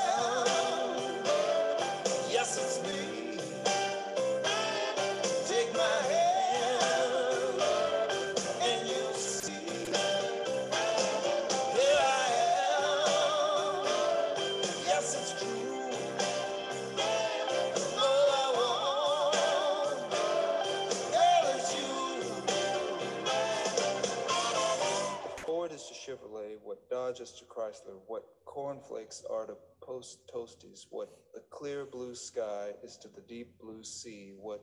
What Dodge is to Chrysler, what cornflakes are to post toasties, what the clear blue sky is to the deep blue sea, what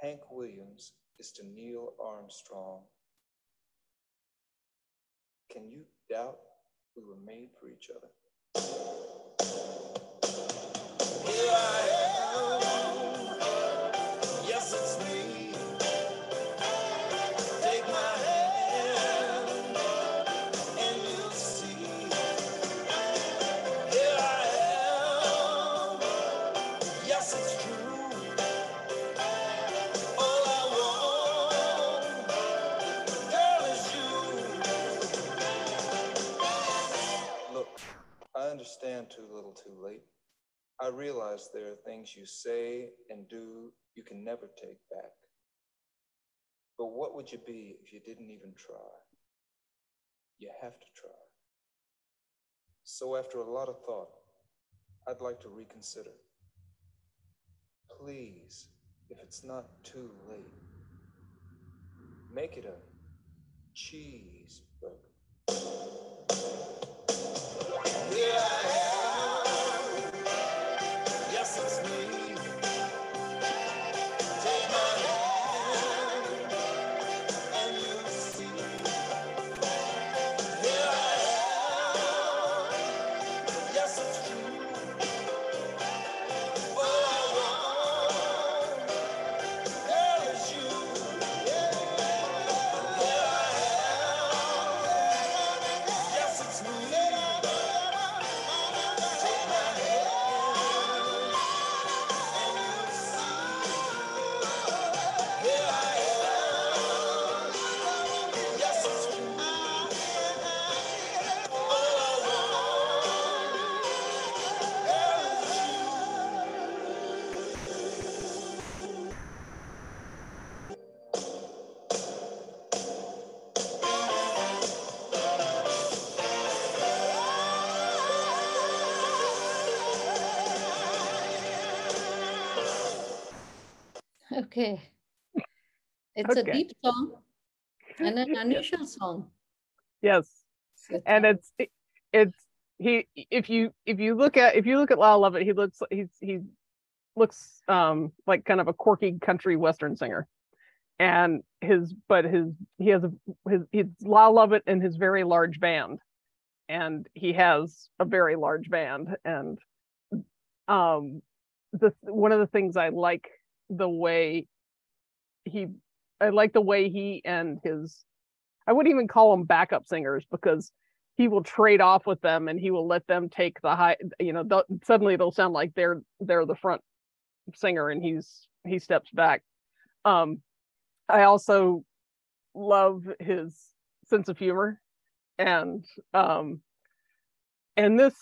Hank Williams is to Neil Armstrong. Can you doubt we were made for each other? Here I am. Too little too late. I realize there are things you say and do you can never take back. But what would you be if you didn't even try? You have to try. So, after a lot of thought, I'd like to reconsider. Please, if it's not too late, make it a cheeseburger. Here Okay. It's a deep song and an *laughs* unusual song. Yes. And it's it- it's he if you if you look at if you look at Lyle Lovett, he looks he's he looks um like kind of a quirky country western singer. And his but his he has a his he's Lyle Lovett and his very large band. And he has a very large band. And um the one of the things I like the way he I like the way he and his I wouldn't even call them backup singers because he will trade off with them and he will let them take the high you know they'll- suddenly they'll sound like they're they're the front singer and he's he steps back. Um i also love his sense of humor and um and this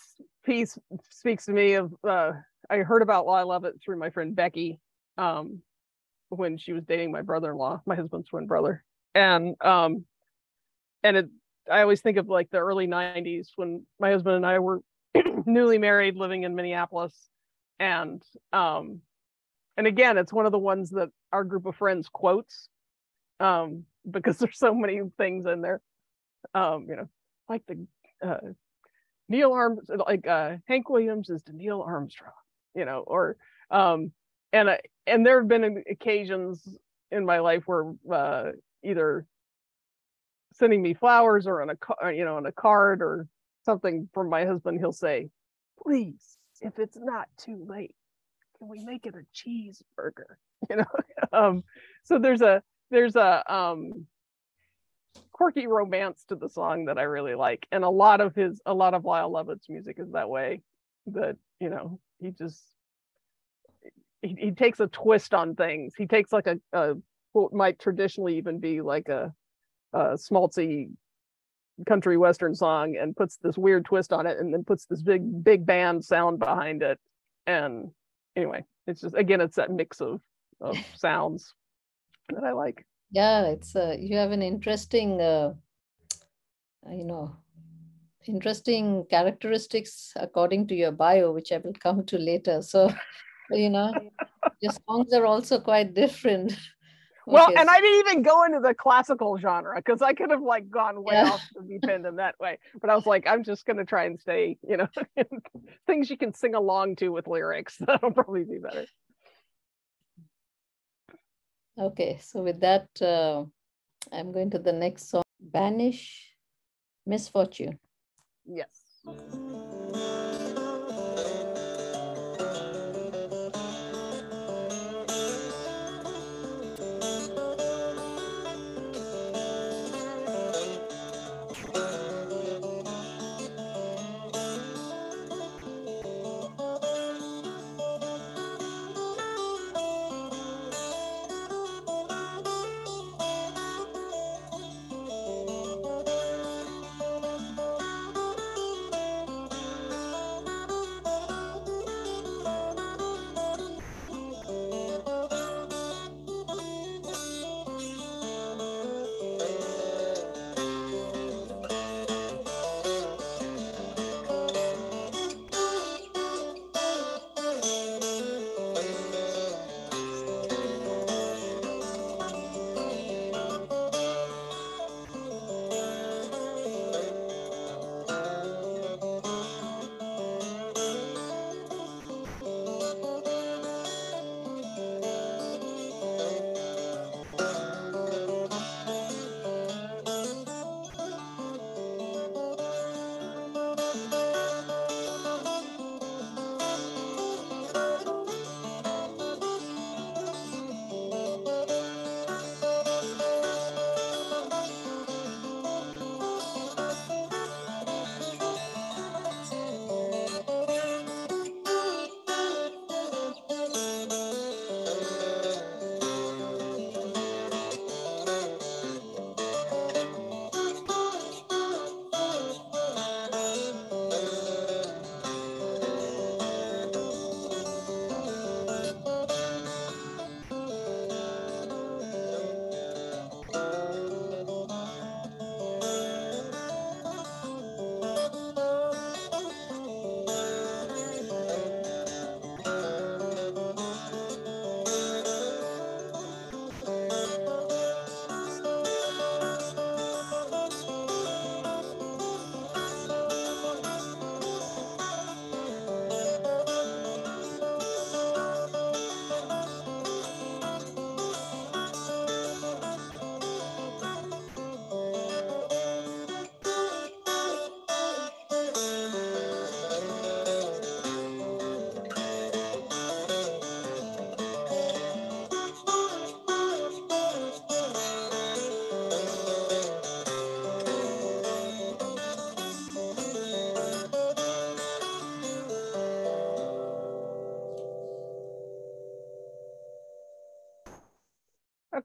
piece speaks to me of uh, I heard about Lyle Lovett through my friend Becky um, when she was dating my brother-in-law, my husband's twin brother. And um, and it I always think of like the early 90s when my husband and I were *clears throat* newly married living in Minneapolis. And um, and again, it's one of the ones that our group of friends quotes um, *laughs* because there's so many things in there. Um, you know, like the uh, Neil Arm, like uh, Hank Williams is to Neil Armstrong, you know, or um, and I, and there have been occasions in my life where uh, either sending me flowers or on a you know on a card or something from my husband, he'll say, "Please, if it's not too late, can we make it a cheeseburger?" *laughs* You know, um, so there's a there's a um quirky romance to the song that I really like. And a lot of his a lot of Lyle Lovett's music is that way. That, you know, he just he, he takes a twist on things. He takes like a, a what might traditionally even be like a, a smaltzy country western song and puts this weird twist on it and then puts this big big band sound behind it. And anyway, it's just again it's that mix of of *laughs* sounds that I like. Yeah, it's uh, you have an interesting, uh, uh, you know, interesting characteristics according to your bio, which I will come to later. So, you know, your songs are also quite different. *laughs* Well, Okay, and I didn't even go into the classical genre because I could have like gone way Yeah. off the deep end in that way. But I was like, I'm just gonna try and stay, you know, *laughs* things you can sing along to with lyrics. *laughs* That'll probably be better. Okay, so with that, uh, I'm going to the next song, Banish Misfortune. Yes.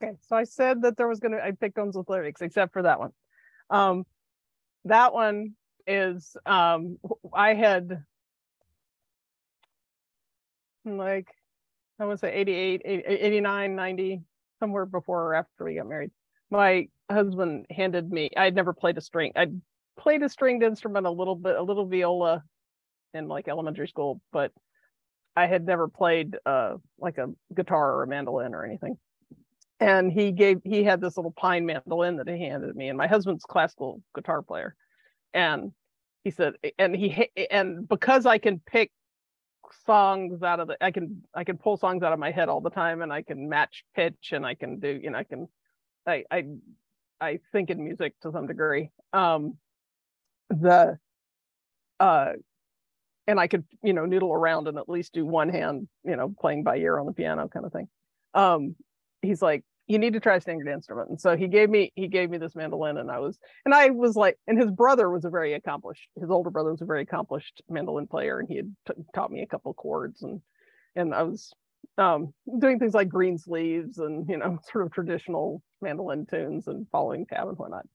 Okay, so I said that there was gonna I picked ones with lyrics, except for that one. Um, that one is um I had like I want to say 88, 89, 90, somewhere before or after we got married. My husband handed me, I'd never played a string. I'd played a stringed instrument a little bit, a little viola in like elementary school, but I had never played uh like a guitar or a mandolin or anything. And he gave he had this little pine mandolin that he handed me, and my husband's classical guitar player. And he said, and he and because I can pick songs out of the I can I can pull songs out of my head all the time and I can match pitch and I can do, you know, I can I I I think in music to some degree. Um the uh and I could, you know, noodle around and at least do one hand, you know, playing by ear on the piano kind of thing. Um, he's like, you need to try stringed instrument. And so he gave me, he gave me this mandolin and I was, and I was like, and his brother was a very accomplished, his older brother was a very accomplished mandolin player and he had t- taught me a couple chords and, and I was um, doing things like green sleeves and, you know, *laughs* sort of traditional mandolin tunes and following tab and whatnot.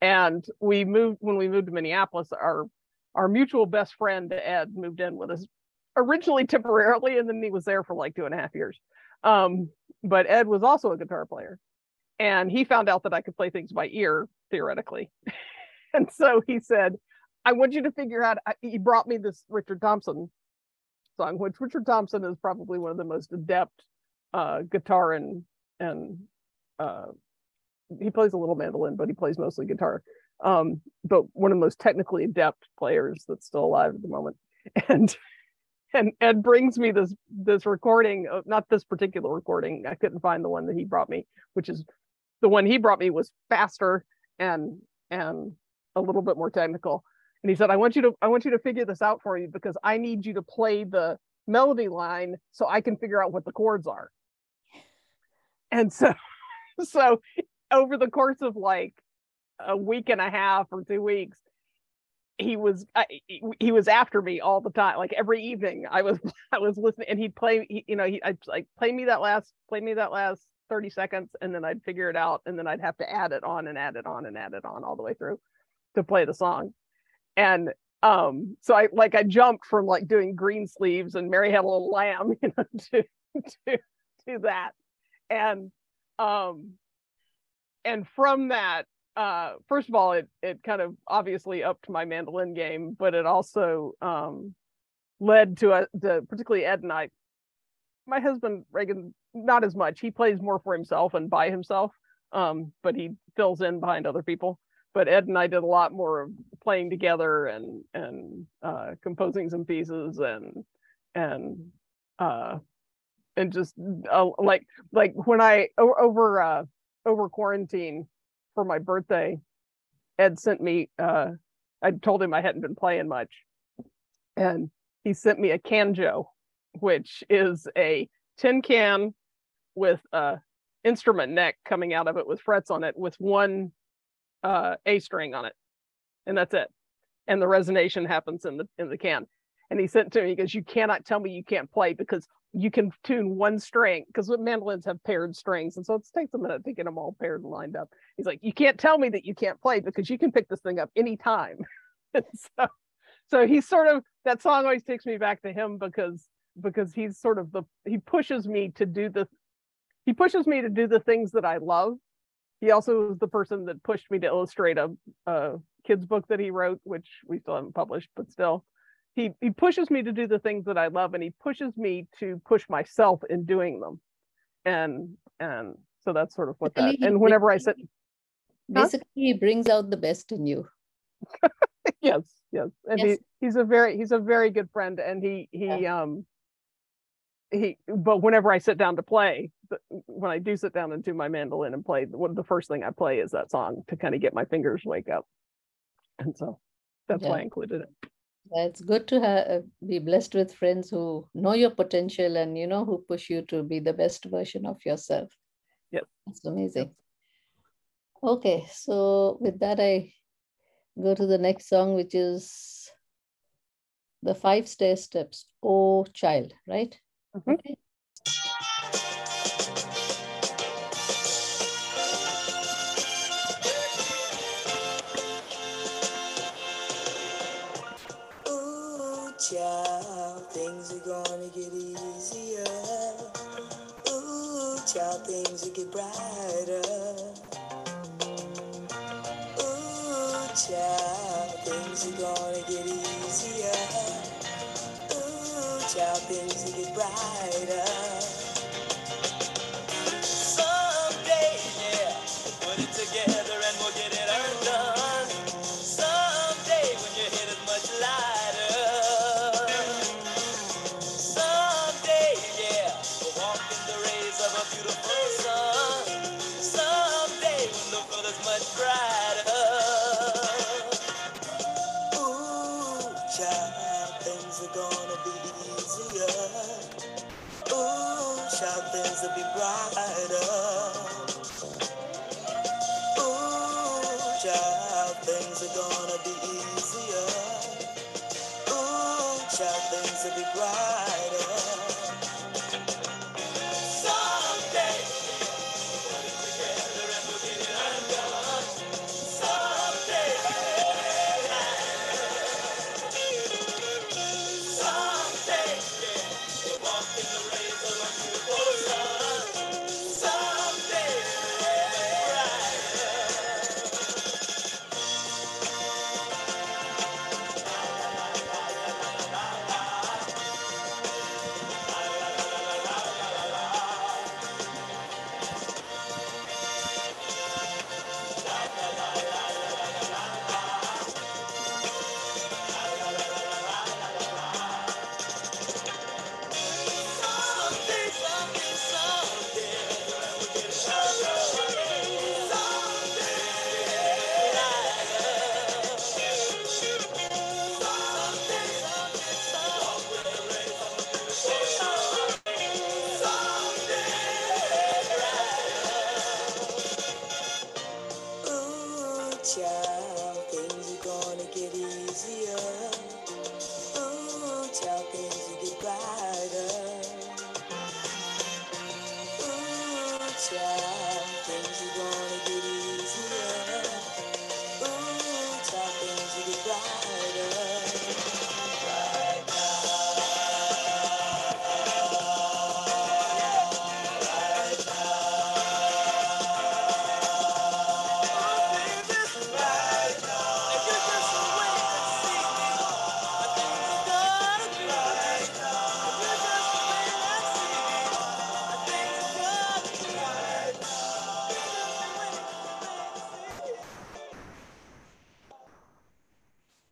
And we moved, when we moved to Minneapolis, our our mutual best friend Ed moved in with us originally temporarily, and then he was there for like two and a half years. Um, but Ed was also a guitar player, and he found out that I could play things by ear theoretically, *laughs* and so he said, "I want you to figure out." He brought me this Richard Thompson song, which Richard Thompson is probably one of the most adept uh, guitar and and uh, he plays a little mandolin, but he plays mostly guitar um, but one of the most technically adept players that's still alive at the moment. *laughs* And and Ed brings me this this recording, of, not this particular recording. I couldn't find the one that he brought me, which is the one he brought me was faster and and a little bit more technical. And he said, "I want you to I want you to figure this out for you because I need you to play the melody line so I can figure out what the chords are." And so *laughs* so over the course of like a week and a half or two weeks he was I, he was after me all the time like every evening i was *laughs* i was listening and he'd play he, you know he i'd like play me that last play me that last 30 seconds and then i'd figure it out and then i'd have to add it on and add it on and add it on all the way through to play the song. And um so i like i jumped from like doing green sleeves and mary had a little lamb *laughs* you know to to to that. And um and from that uh, first of all, it it kind of obviously upped my mandolin game, but it also um, led to a particularly Ed and I. My husband Reagan, not as much. He plays more for himself and by himself, um, but he fills in behind other people. But Ed and I did a lot more of playing together and and uh, composing some pieces and and uh, and just uh, like like when I over uh, over quarantine for my birthday, Ed sent me, uh, I told him I hadn't been playing much. And he sent me a canjo, which is a tin can with a instrument neck coming out of it with frets on it with one uh, A string on it. And that's it. And the resonation happens in the in the can. And he sent to me, he goes, You cannot tell me you can't play because you can tune one string because mandolins have paired strings. And so it takes a minute to get them all paired and lined up. He's like, You can't tell me that you can't play because you can pick this thing up anytime. *laughs* so so he's sort of that song always takes me back to him because because he's sort of the he pushes me to do the he pushes me to do the things that I love. He also was the person that pushed me to illustrate a, a kids book that he wrote, which we still haven't published, but still he he pushes me to do the things that I love and he pushes me to push myself in doing them. And and so that's sort of what that and whenever I sit, basically he brings out the best in you. *laughs* yes, yes. And yes. he he's a very he's a very good friend and he he yeah. um he but whenever I sit down to play, when I do sit down and do my mandolin and play, one the first thing I play is that song to kind of get my fingers wake up. And so that's yeah. why I included it it's good to have, uh, be blessed with friends who know your potential and you know who push you to be the best version of yourself. Yeah, that's amazing. Okay, so with that, I go to the next song, which is the five stair steps. Oh, child, right? Mm-hmm. Okay. Brighter.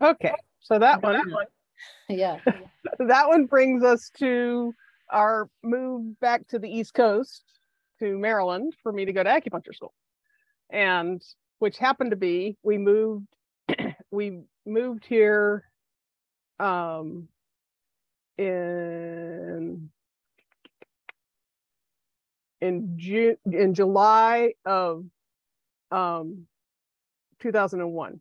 Okay, so that one Yeah. *laughs* that one brings us to our move back to the East Coast to Maryland for me to go to acupuncture school. And which happened to be we moved *clears throat* we moved here um in in June in July of um 2001.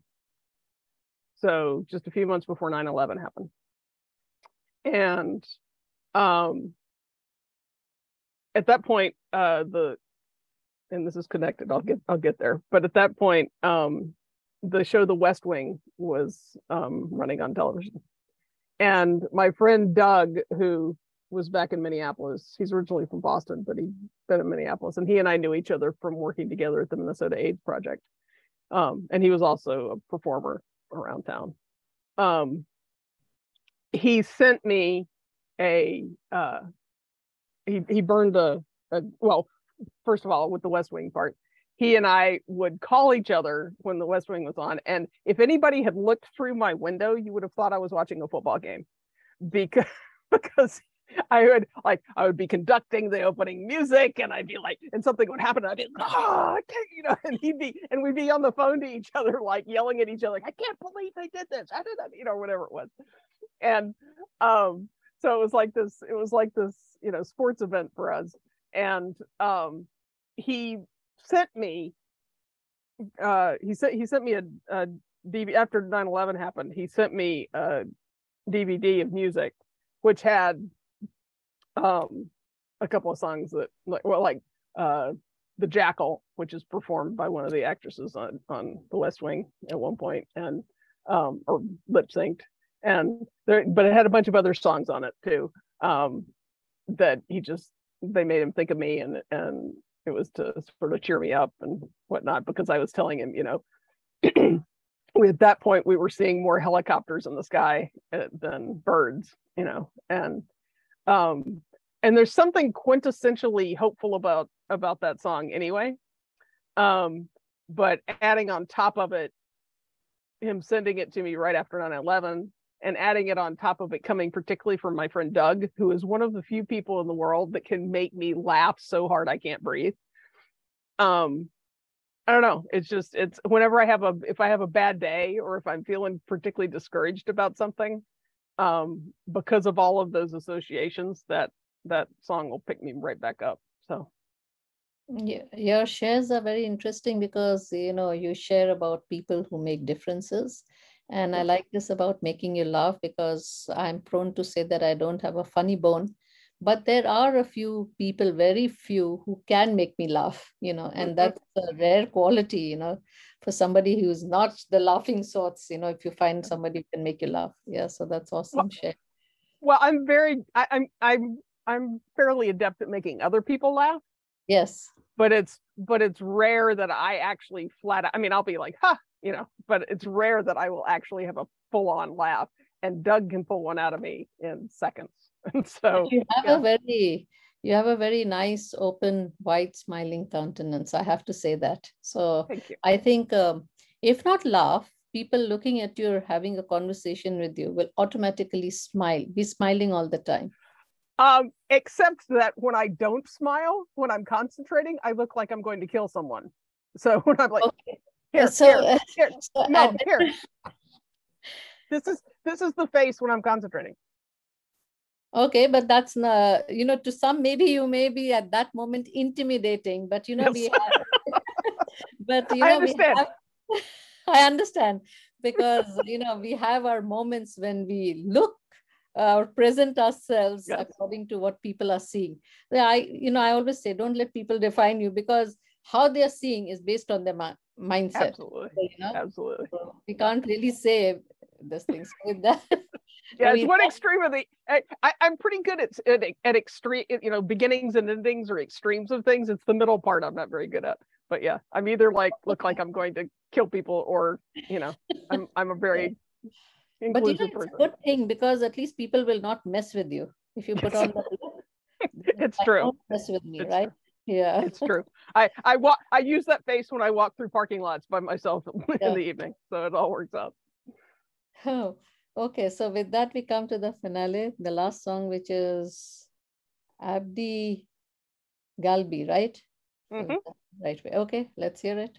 So just a few months before 9/11 happened. And um at that point uh the and this is connected i'll get i'll get there. But at that point um the show the west wing was um running on television. And my friend doug who was back in minneapolis he's originally from boston but he'd been in minneapolis and he and i knew each other from working together at the minnesota aids project. Um and he was also a performer around town. Um he sent me a uh he he burned a, a well first of all with the west wing part he and i would call each other when the west wing was on and if anybody had looked through my window you would have thought i was watching a football game because *laughs* because I would like I would be conducting the opening music and I'd be like and something would happen and I'd be like, oh, you know, *laughs* and he'd be and we'd be on the phone to each other like yelling at each other like I can't believe they did this. I did that, you know, whatever it was. And um so it was like this it was like this, you know, sports event for us. And um he sent me uh he sent he sent me a, a DV after 9/11 happened. He sent me a DVD of music which had um a couple of songs that like well like uh the jackal which is performed by one of the actresses on on the west wing at one point and um or lip synced. And there but it had a bunch of other songs on it too um, that he just they made him think of me and and it was to sort of cheer me up and whatnot because I was telling him, you know, *clears throat* we, at that point we were seeing more helicopters in the sky uh, than birds, you know, and um, and there's something quintessentially hopeful about about that song anyway. Um, but adding on top of it, him sending it to me right after 9/11 and adding it on top of it coming particularly from my friend Doug, who is one of the few people in the world that can make me laugh so hard I can't breathe. Um, I don't know. It's just it's whenever I have a if I have a bad day or if I'm feeling particularly discouraged about something, um, because of all of those associations, that that song will pick me right back up. So Yeah, your shares are very interesting because you know you share about people who make differences. And I like this about making you laugh because I'm prone to say that I don't have a funny bone. But there are a few people, very few, who can make me laugh, you know, and that's a rare quality, you know, for somebody who's not the laughing sorts, you know, if you find somebody who can make you laugh. Yeah, so that's awesome, share. well, I'm very I, I'm I'm I'm fairly adept at making other people laugh. Yes. but it's but it's rare that I actually flat I mean I'll be like ha you know but it's rare that I will actually have a full on laugh and Doug can pull one out of me in seconds. *laughs* And so you have yeah. a very you have a very nice open white smiling countenance i have to say that. So thank you. I think um, if not laugh people looking at you or having a conversation with you will automatically smile be smiling all the time. Um except that when I don't smile when I'm concentrating I look like I'm going to kill someone. So *laughs* when I'm like okay. Here so, here, uh, here *laughs* so no here this is this is the face when I'm concentrating Okay, but that's not, you know, to some, maybe you may be at that moment intimidating, but you know, we have, *laughs* but you I know, we understand. have, *laughs* I understand because, you know, we have our moments when we look uh, or present ourselves Yes. according to what people are seeing. I, you know, I always say, don't let people define you because how they're seeing is based on their mi- mindset. absolutely So, you know, absolutely so we can't really say this thing. So with that, yeah we it's one extreme of the I, I i'm pretty good at at, at extreme you know beginnings and endings or extremes of things it's the middle part i'm not very good at but yeah i'm either like look like i'm going to kill people or you know i'm i'm a very But you know, it's a good thing because at least people will not mess with you if you put on the look. *laughs* it's like, true Don't mess with me, It's right? Yeah. it's true i i walk i use that face when i walk through parking lots by myself *laughs* Yeah. in the evening so it all works out Oh, *laughs* okay. So with that, we come to the finale, the last song, which is Abdi Galbi, right? So Mhm. Right way. Okay, let's hear it.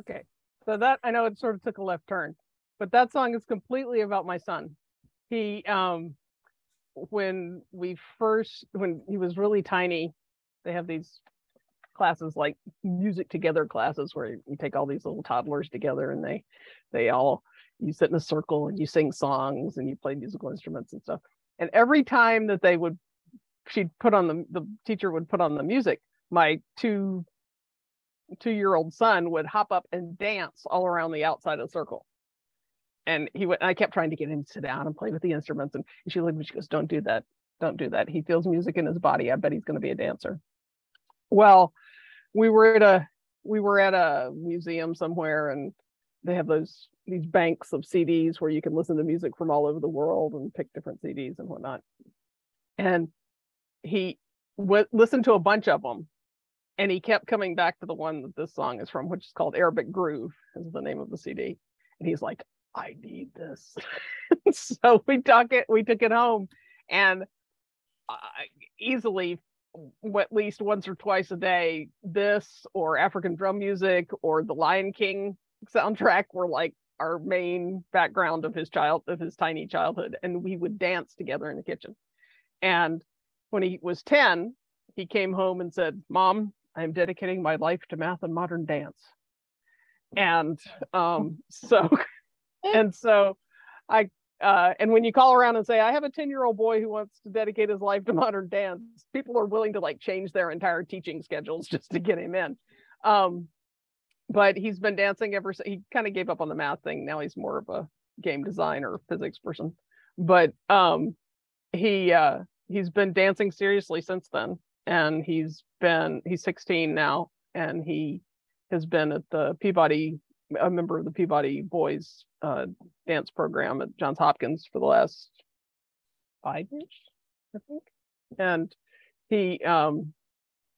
Okay. So that I know it sort of took a left turn, but that song is completely about my son. He um when we first when he was really tiny, they have these classes like music together classes where you take all these little toddlers together and they they all you sit in a circle and you sing songs and you play musical instruments and stuff. And every time that they would she'd put on the the teacher would put on the music, my two two year old son would hop up and dance all around the outside of the circle. And he went, and I kept trying to get him to sit down and play with the instruments. And she looked at me, she goes, Don't do that. Don't do that. He feels music in his body. I bet he's going to be a dancer. Well, we were at a we were at a museum somewhere and they have those these banks of CDs where you can listen to music from all over the world and pick different CDs and whatnot. And he w- listened to a bunch of them and he kept coming back to the one that this song is from, which is called Arabic Groove, is the name of the CD. And he's like, I need this. *laughs* so we took it, we took it home, and easily, at least once or twice a day, this or African drum music or the Lion King soundtrack were like our main background of his child of his tiny childhood, and we would dance together in the kitchen. And when he was 10, he came home and said, Mom, I am dedicating my life to math and modern dance. And um, *laughs* so, and so I, uh, and when you call around and say, I have a 10 year old boy who wants to dedicate his life to modern dance, people are willing to like change their entire teaching schedules just to get him in. Um, but he's been dancing ever since he kind of gave up on the math thing. Now he's more of a game design or physics person. But um, he, uh, he's been dancing seriously since then and he's been he's 16 now and he has been at the peabody a member of the peabody boys uh, dance program at johns hopkins for the last five years i think. And he um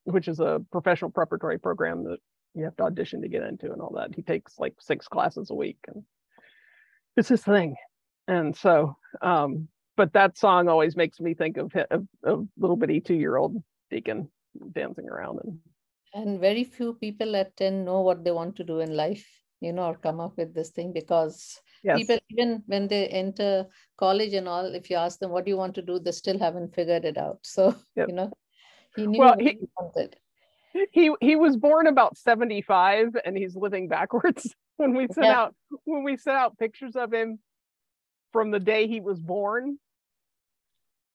which is a professional preparatory program that you have to audition to get into and all that. He takes like six classes a week and it's his thing. And so um but that song always makes me think of, of little bitty two year old Deacon dancing around and And very few people at 10 know what they want to do in life, you know, or come up with this thing because Yes. people even when they enter college and all, if you ask them what do you want to do, they still haven't figured it out. So Yep. you know, he knew Well, what he- he wanted. he he was born about 75 and he's living backwards *laughs* when we sent Yeah. out when we sent out pictures of him from the day he was born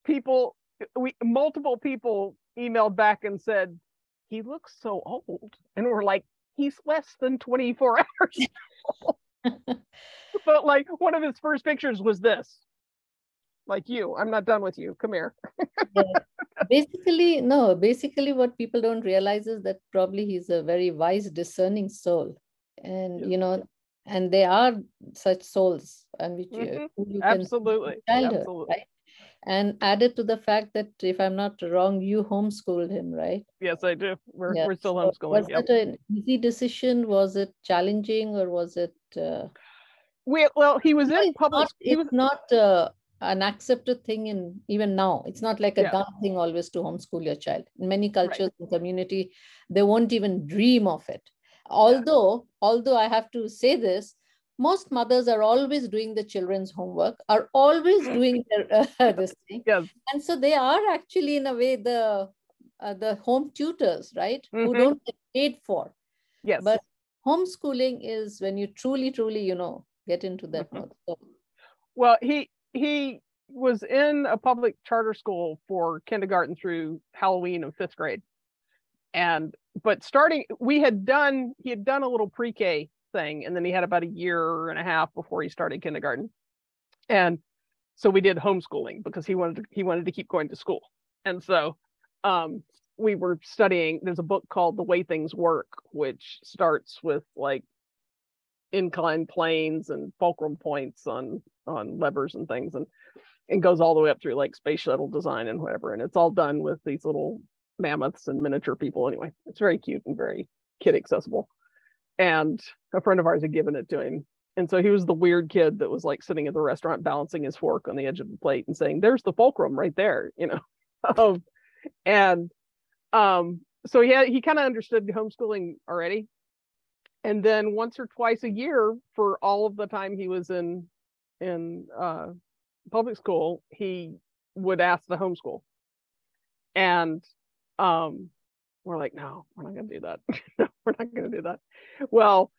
people we multiple people emailed back and said he looks so old. And we're like he's less than 24 *laughs* hours old." *laughs* but like one of his first pictures was this. Like you i'm not done with you. Come here. Basically no basically what people don't realize is that probably he's a very wise discerning soul. And Yes. you know and they are such souls and which you, Mhm. who you can absolutely. childhood absolutely. right and added to the fact that if i'm not wrong you homeschooled him right? Yes i do. We're, Yeah, we're still so homeschooling was yep. it an easy decision? Was it challenging or was it uh, we, well he was in public not, he was not uh, an accepted thing in even now. It's not like a Yeah. done thing always to homeschool your child. In many cultures and community they won't even dream of it. Although although i have to say this most mothers are always doing the children's homework are always doing their, *laughs* uh, this thing. And so they are actually in a way the uh, the home tutors right? Who Mhm. don't get paid for. Yes. But homeschooling is when you truly truly you know get into that Mhm. mode so Well, he he was in a public charter school for kindergarten through Halloween of fifth grade. And but starting we had done he had done a little pre-K thing and then he had about a year and a half before he started kindergarten. And so we did homeschooling because he wanted to he wanted to keep going to school. And so um we were studying there's a book called The Way Things Work which starts with like inclined planes and fulcrum points on on levers and things and and goes all the way up through like space shuttle design and whatever and it's all done with these little mammoths and miniature people anyway it's very cute and very kid accessible and a friend of ours had given it to him. And so he was the weird kid that was like sitting at the restaurant balancing his fork on the edge of the plate and saying there's the fulcrum right there you know? *laughs* Um, and um so he had, he kind of understood homeschooling already. And then once or twice a year for all of the time he was in in uh, public school he would ask to homeschool. And um we're like no we're not going to do that. *laughs* No we're not going to do that. Well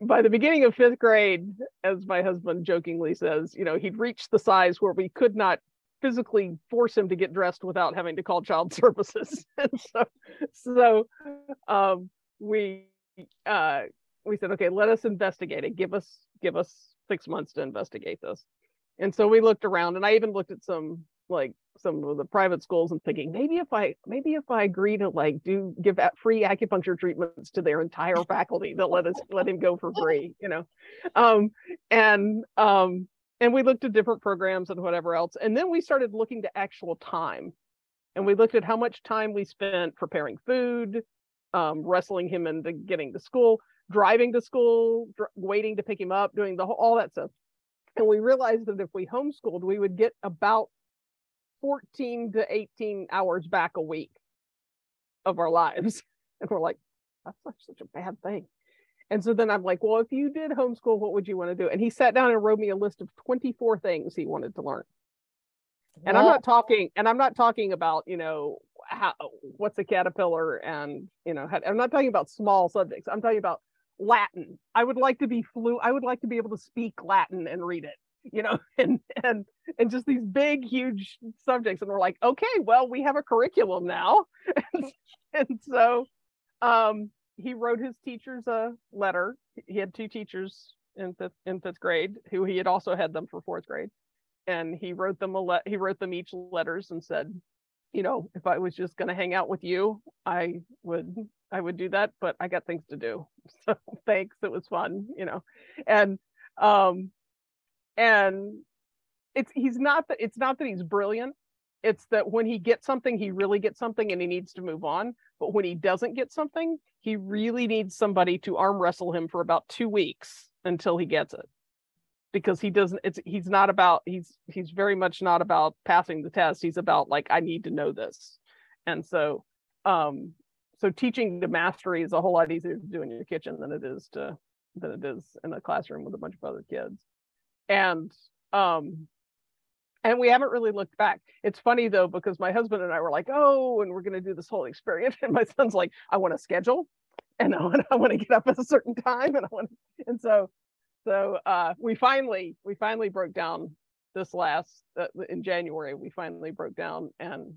by the beginning of fifth grade as my husband jokingly says you know he'd reached the size where we could not physically force him to get dressed without having to call child *laughs* services. And so so um we uh we said okay let us investigate it. Give us give us six months to investigate this. And so we looked around and i even looked at some like some of the private schools and thinking maybe if i maybe if i agree to like do give free acupuncture treatments to their entire *laughs* faculty they'll let us let him go for free you know? Um and um and we looked at different programs and whatever else and then we started looking to actual time. And we looked at how much time we spent preparing food um, wrestling him into getting to school driving to school dr- waiting to pick him up doing the whole all that stuff. And we realized that if we homeschooled we would get about 14 to 18 hours back a week of our lives. *laughs* And we're like that's such a bad thing. And so then i'm like well if you did homeschool what would you want to do? And he sat down and wrote me a list of 24 things he wanted to learn. And i'm not talking and i'm not talking about you know how what's a caterpillar and you know how, i'm not talking about small subjects. I'm talking about latin. I would like to be flu i would like to be able to speak latin and read it you know *laughs* and and and just these big huge subjects and we're like okay well we have a curriculum now. *laughs* And, and so um he wrote his teachers a letter. He had two teachers in fifth in fifth grade who he had also had them for fourth grade. And he wrote them a le- he wrote them each letters and said you know if i was just going to hang out with you i would i would do that but i got things to do. *laughs* So thanks it was fun you know. And um and it's he's not that it's not that he's brilliant. It's that when he gets something he really gets something and he needs to move on. But when he doesn't get something he really needs somebody to arm wrestle him for about two weeks until he gets it. Because he doesn't it's he's not about he's he's very much not about passing the test. He's about like i need to know this. And so um so teaching the mastery is a whole lot easier to do in your kitchen than it is to than it is in a classroom with a bunch of other kids and um and we haven't really looked back. It's funny though because my husband and i were like oh and we're going to do this whole experience. *laughs* And my son's like i want to schedule and i want i want to get up at a certain time and i want and so so uh we finally we finally broke down this last uh, in january we finally broke down and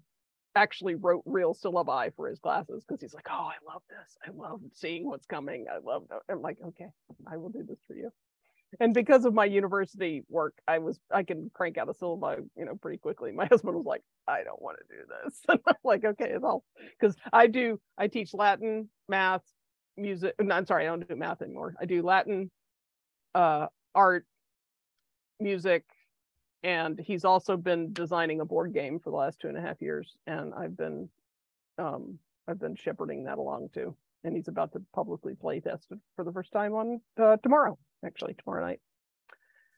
actually wrote real syllabi for his classes because he's like oh i love this. I love seeing what's coming. I love i'm like okay i will do this for you and because of my university work i was i can crank out a syllabi you know pretty quickly. My *laughs* husband was like i don't want to do this. *laughs* And i'm like okay it's all because i do i teach latin math music no, i'm sorry i don't do math anymore. I do latin uh art music and he's also been designing a board game for the last two and a half years and i've been um i've been shepherding that along too. And he's about to publicly play test it for the first time on uh, tomorrow actually tomorrow night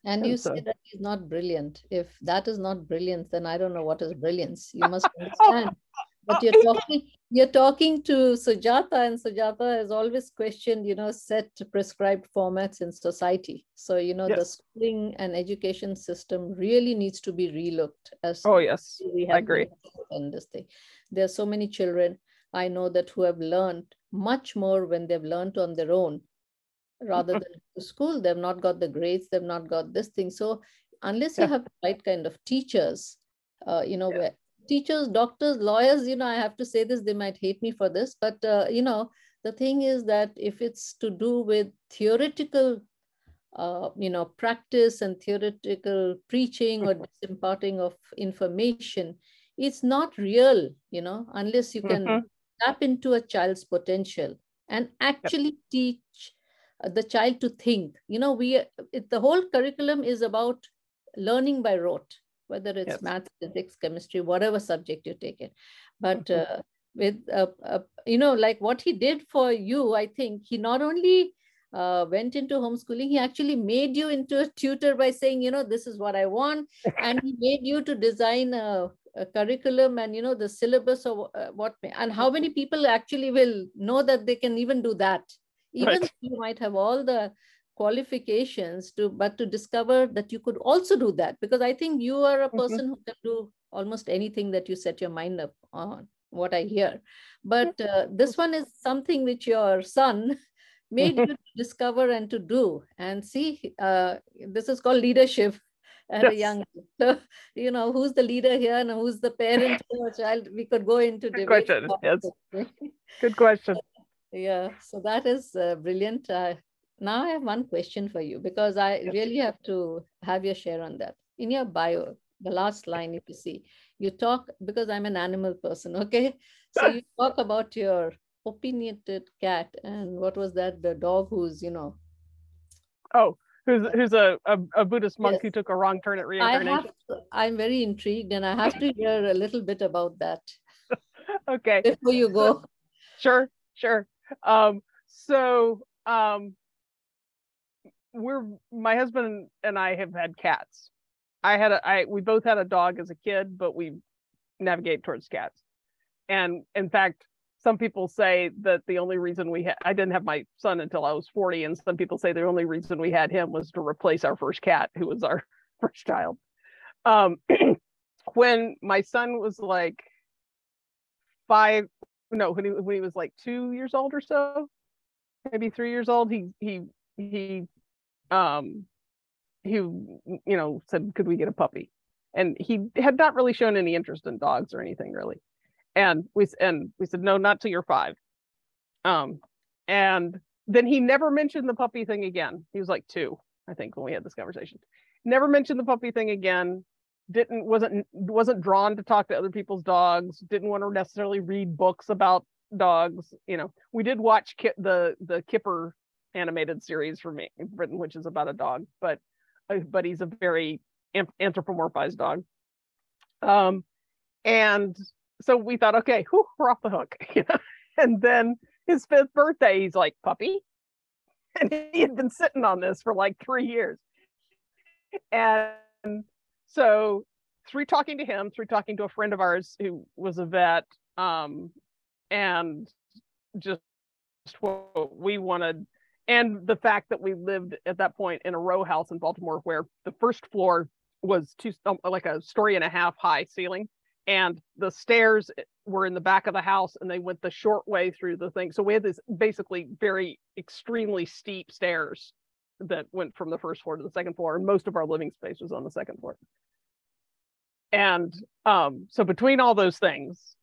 And And you so- say that he's not brilliant. If that is not brilliance, then I don't know what is brilliance. You must *laughs* understand. But you're talking, you're talking to Sujata, and Sujata has always questioned, you know, set prescribed formats in society. So, you know, the schooling and education system really needs to be relooked as oh yes we I agree. in this thing. There are so many children I know that who have learned much more when they've learned on their own rather than to school. They've not got the grades, they've not got this thing. So unless you Yeah. have the right kind of teachers, uh, you know, Yeah. where teachers, doctors, lawyers, you know, I have to say this, they might hate me for this, but uh, you know, the thing is that if it's to do with theoretical uh, you know, practice and theoretical preaching or imparting of information, it's not real, you know, unless you can Mhm. tap into a child's potential and actually teach the child to think. You know, we it, the whole curriculum is about learning by rote, whether it's Yes. math, physics, chemistry, whatever subject you take it. But Mhm. uh, with uh, uh, you know, like what he did for you, I think he not only uh, went into homeschooling, he actually made you into a tutor by saying, you know, this is what I want, *laughs* and he made you to design a, a curriculum and you know the syllabus of uh, what may, and how many people actually will know that they can even do that, even Right. you might have all the qualifications to, but to discover that you could also do that because I think you are a Mhm. person who can do almost anything that you set your mind up on. What I hear, but uh, this one is something which your son *laughs* made you to discover and to do. And see uh, this is called leadership *laughs* at a young so you know who's the leader here and who's the parent *laughs* here child? We could go into Good debate question, yes. good question yeah so that is uh, brilliant. Uh, now i have one question for you because i Yes. really have to have your share on that. In your bio the last line if you see you talk because i'm an animal person *laughs* okay? So you *laughs* talk about your opinionated cat and what was that? The dog who's you know oh who's who's a, a, a buddhist monk Yes. who took a wrong turn at i reincarnation? have to, i'm very intrigued and i have to hear a little bit about that. *laughs* Okay. Before you go. Sure sure um so um we're my husband and i have had cats. I had a i we both had a dog as a kid but we navigate towards cats. And in fact some people say that the only reason we had i didn't have my son until i was 40 and some people say the only reason we had him was to replace our first cat who was our *laughs* first child. Um *clears throat* when my son was like five no when he when he was like two years old or so maybe three years old he he he um he you know said could we get a puppy? And he had not really shown any interest in dogs or anything really. And we and we said no not till you're five. Um and then he never mentioned the puppy thing again. He was like two i think when we had this conversation. Never mentioned the puppy thing again didn't wasn't wasn't drawn to talk to other people's dogs didn't want to necessarily read books about dogs you know. We did watch Ki- the the kipper animated series for me britain which is about a dog but uh, but he's a very anthropomorphized dog. Um and so we thought okay whew, we're off the hook *laughs* and then his fifth birthday he's like puppy? *laughs* And he had been sitting on this for like three years. And so through talking to him through talking to a friend of ours who was a vet um and just what we wanted and the fact that we lived at that point in a row house in Baltimore where the first floor was two um, like a story and a half high ceiling and the stairs were in the back of the house and they went the short way through the thing. So we had this basically very extremely steep stairs that went from the first floor to the second floor and most of our living space was on the second floor and um so between all those things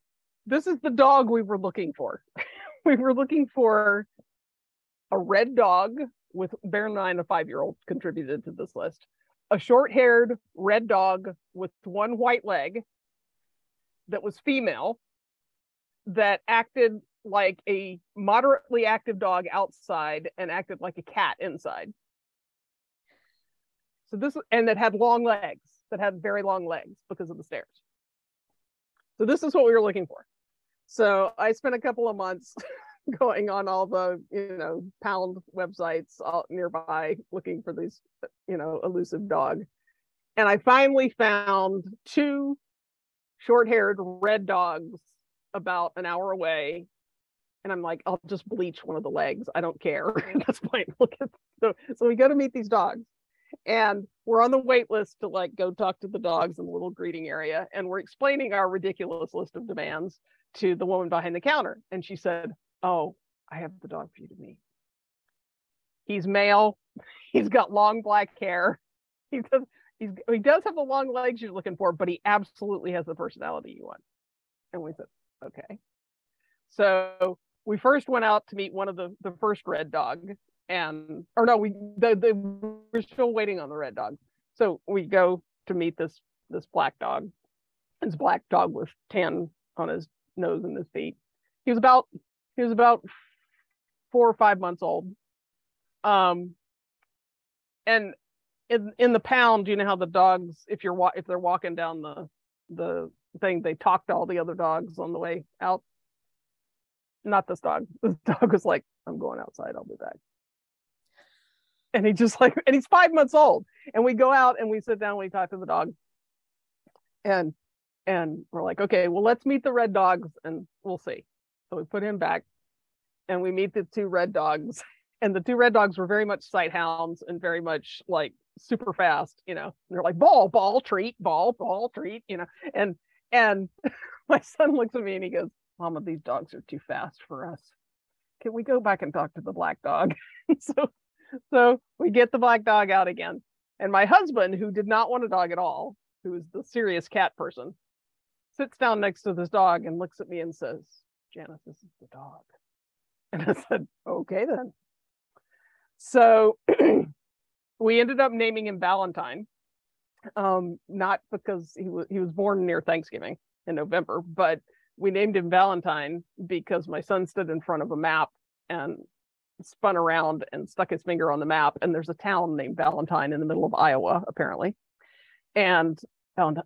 this is the dog we were looking for *laughs* we were looking for a red dog with bear in mind a five year old contributed to this list a short haired red dog with one white leg that was female that acted like a moderately active dog outside and acted like a cat inside. So this and that had long legs, that had very long legs because of the stairs. So this is what we were looking for. So I spent a couple of months *laughs* going on all the, you know, pound websites all nearby looking for these, you know, elusive dog. And I finally found two short-haired red dogs about an hour away and i'm like i'll just bleach one of the legs i don't care *laughs* that's fine look at so, so we go to meet these dogs and we're on the wait list to like go talk to the dogs in the little greeting area and we're explaining our ridiculous list of demands to the woman behind the counter and she said oh i have the dog for you to meet he's male *laughs* he's got long black hair *laughs* he does he's he does have the long legs you're looking for, but he absolutely has the personality you want. And we said, okay. So we first went out to meet one of the the first red dog, and or no, we the, the we're still waiting on the red dog. So we go to meet this this black dog. This black dog with tan on his nose and his feet. He was about he was about four or five months old. Um, and in in the pound, you know how the dogs, if you're wa- if they're walking down the the thing, they talk to all the other dogs on the way out. Not this dog. *laughs* This dog was like, "I'm going outside. I'll be back." And he just like, and he's five months old. And we go out and we sit down. And we talk to the dog, and and we're like, okay, well, let's meet the red dogs, and we'll see. So we put him back, and we meet the two red dogs. *laughs* And the two red dogs were very much sight hounds and very much like super fast, you know. they're like ball, ball, treat, ball, ball, treat, you know. And and *laughs* my son looks at me and he goes, "Mama, these dogs are too fast for us. Can we go back and talk to the black dog?" *laughs* so so we get the black dog out again. And my husband, who did not want a dog at all, who is the serious cat person, sits down next to this dog and looks at me and says, Janice, this is the dog. *laughs* And I said, okay then. So *clears throat* we ended up naming him Valentine, um, not because he was he was born near Thanksgiving in November, but we named him Valentine because my son stood in front of a map and spun around and stuck his finger on the map, and there's a town named Valentine in the middle of Iowa, apparently. And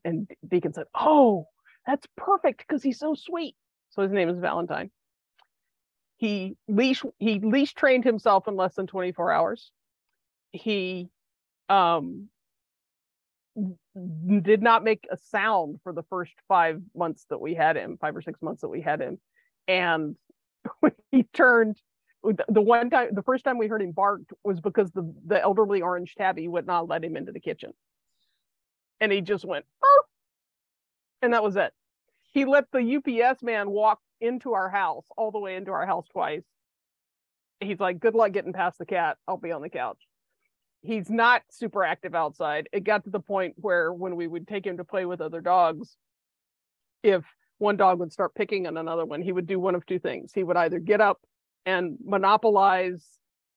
and Deacon said, "Oh, that's perfect because he's so sweet." So his name is Valentine. He leash he leash trained himself in less than 24 hours he um did not make a sound for the first five months that we had him five or six months that we had him and *laughs* he turned the one time the first time we heard him bark was because the the elderly orange tabby would not let him into the kitchen. And he just went oh! And that was it. He let the ups man walk into our house all the way into our house twice. He's like good luck getting past the cat. I'll be on the couch. He's not super active outside. It got to the point where when we would take him to play with other dogs, if one dog would start picking on another one, he would do one of two things. He would either get up and monopolize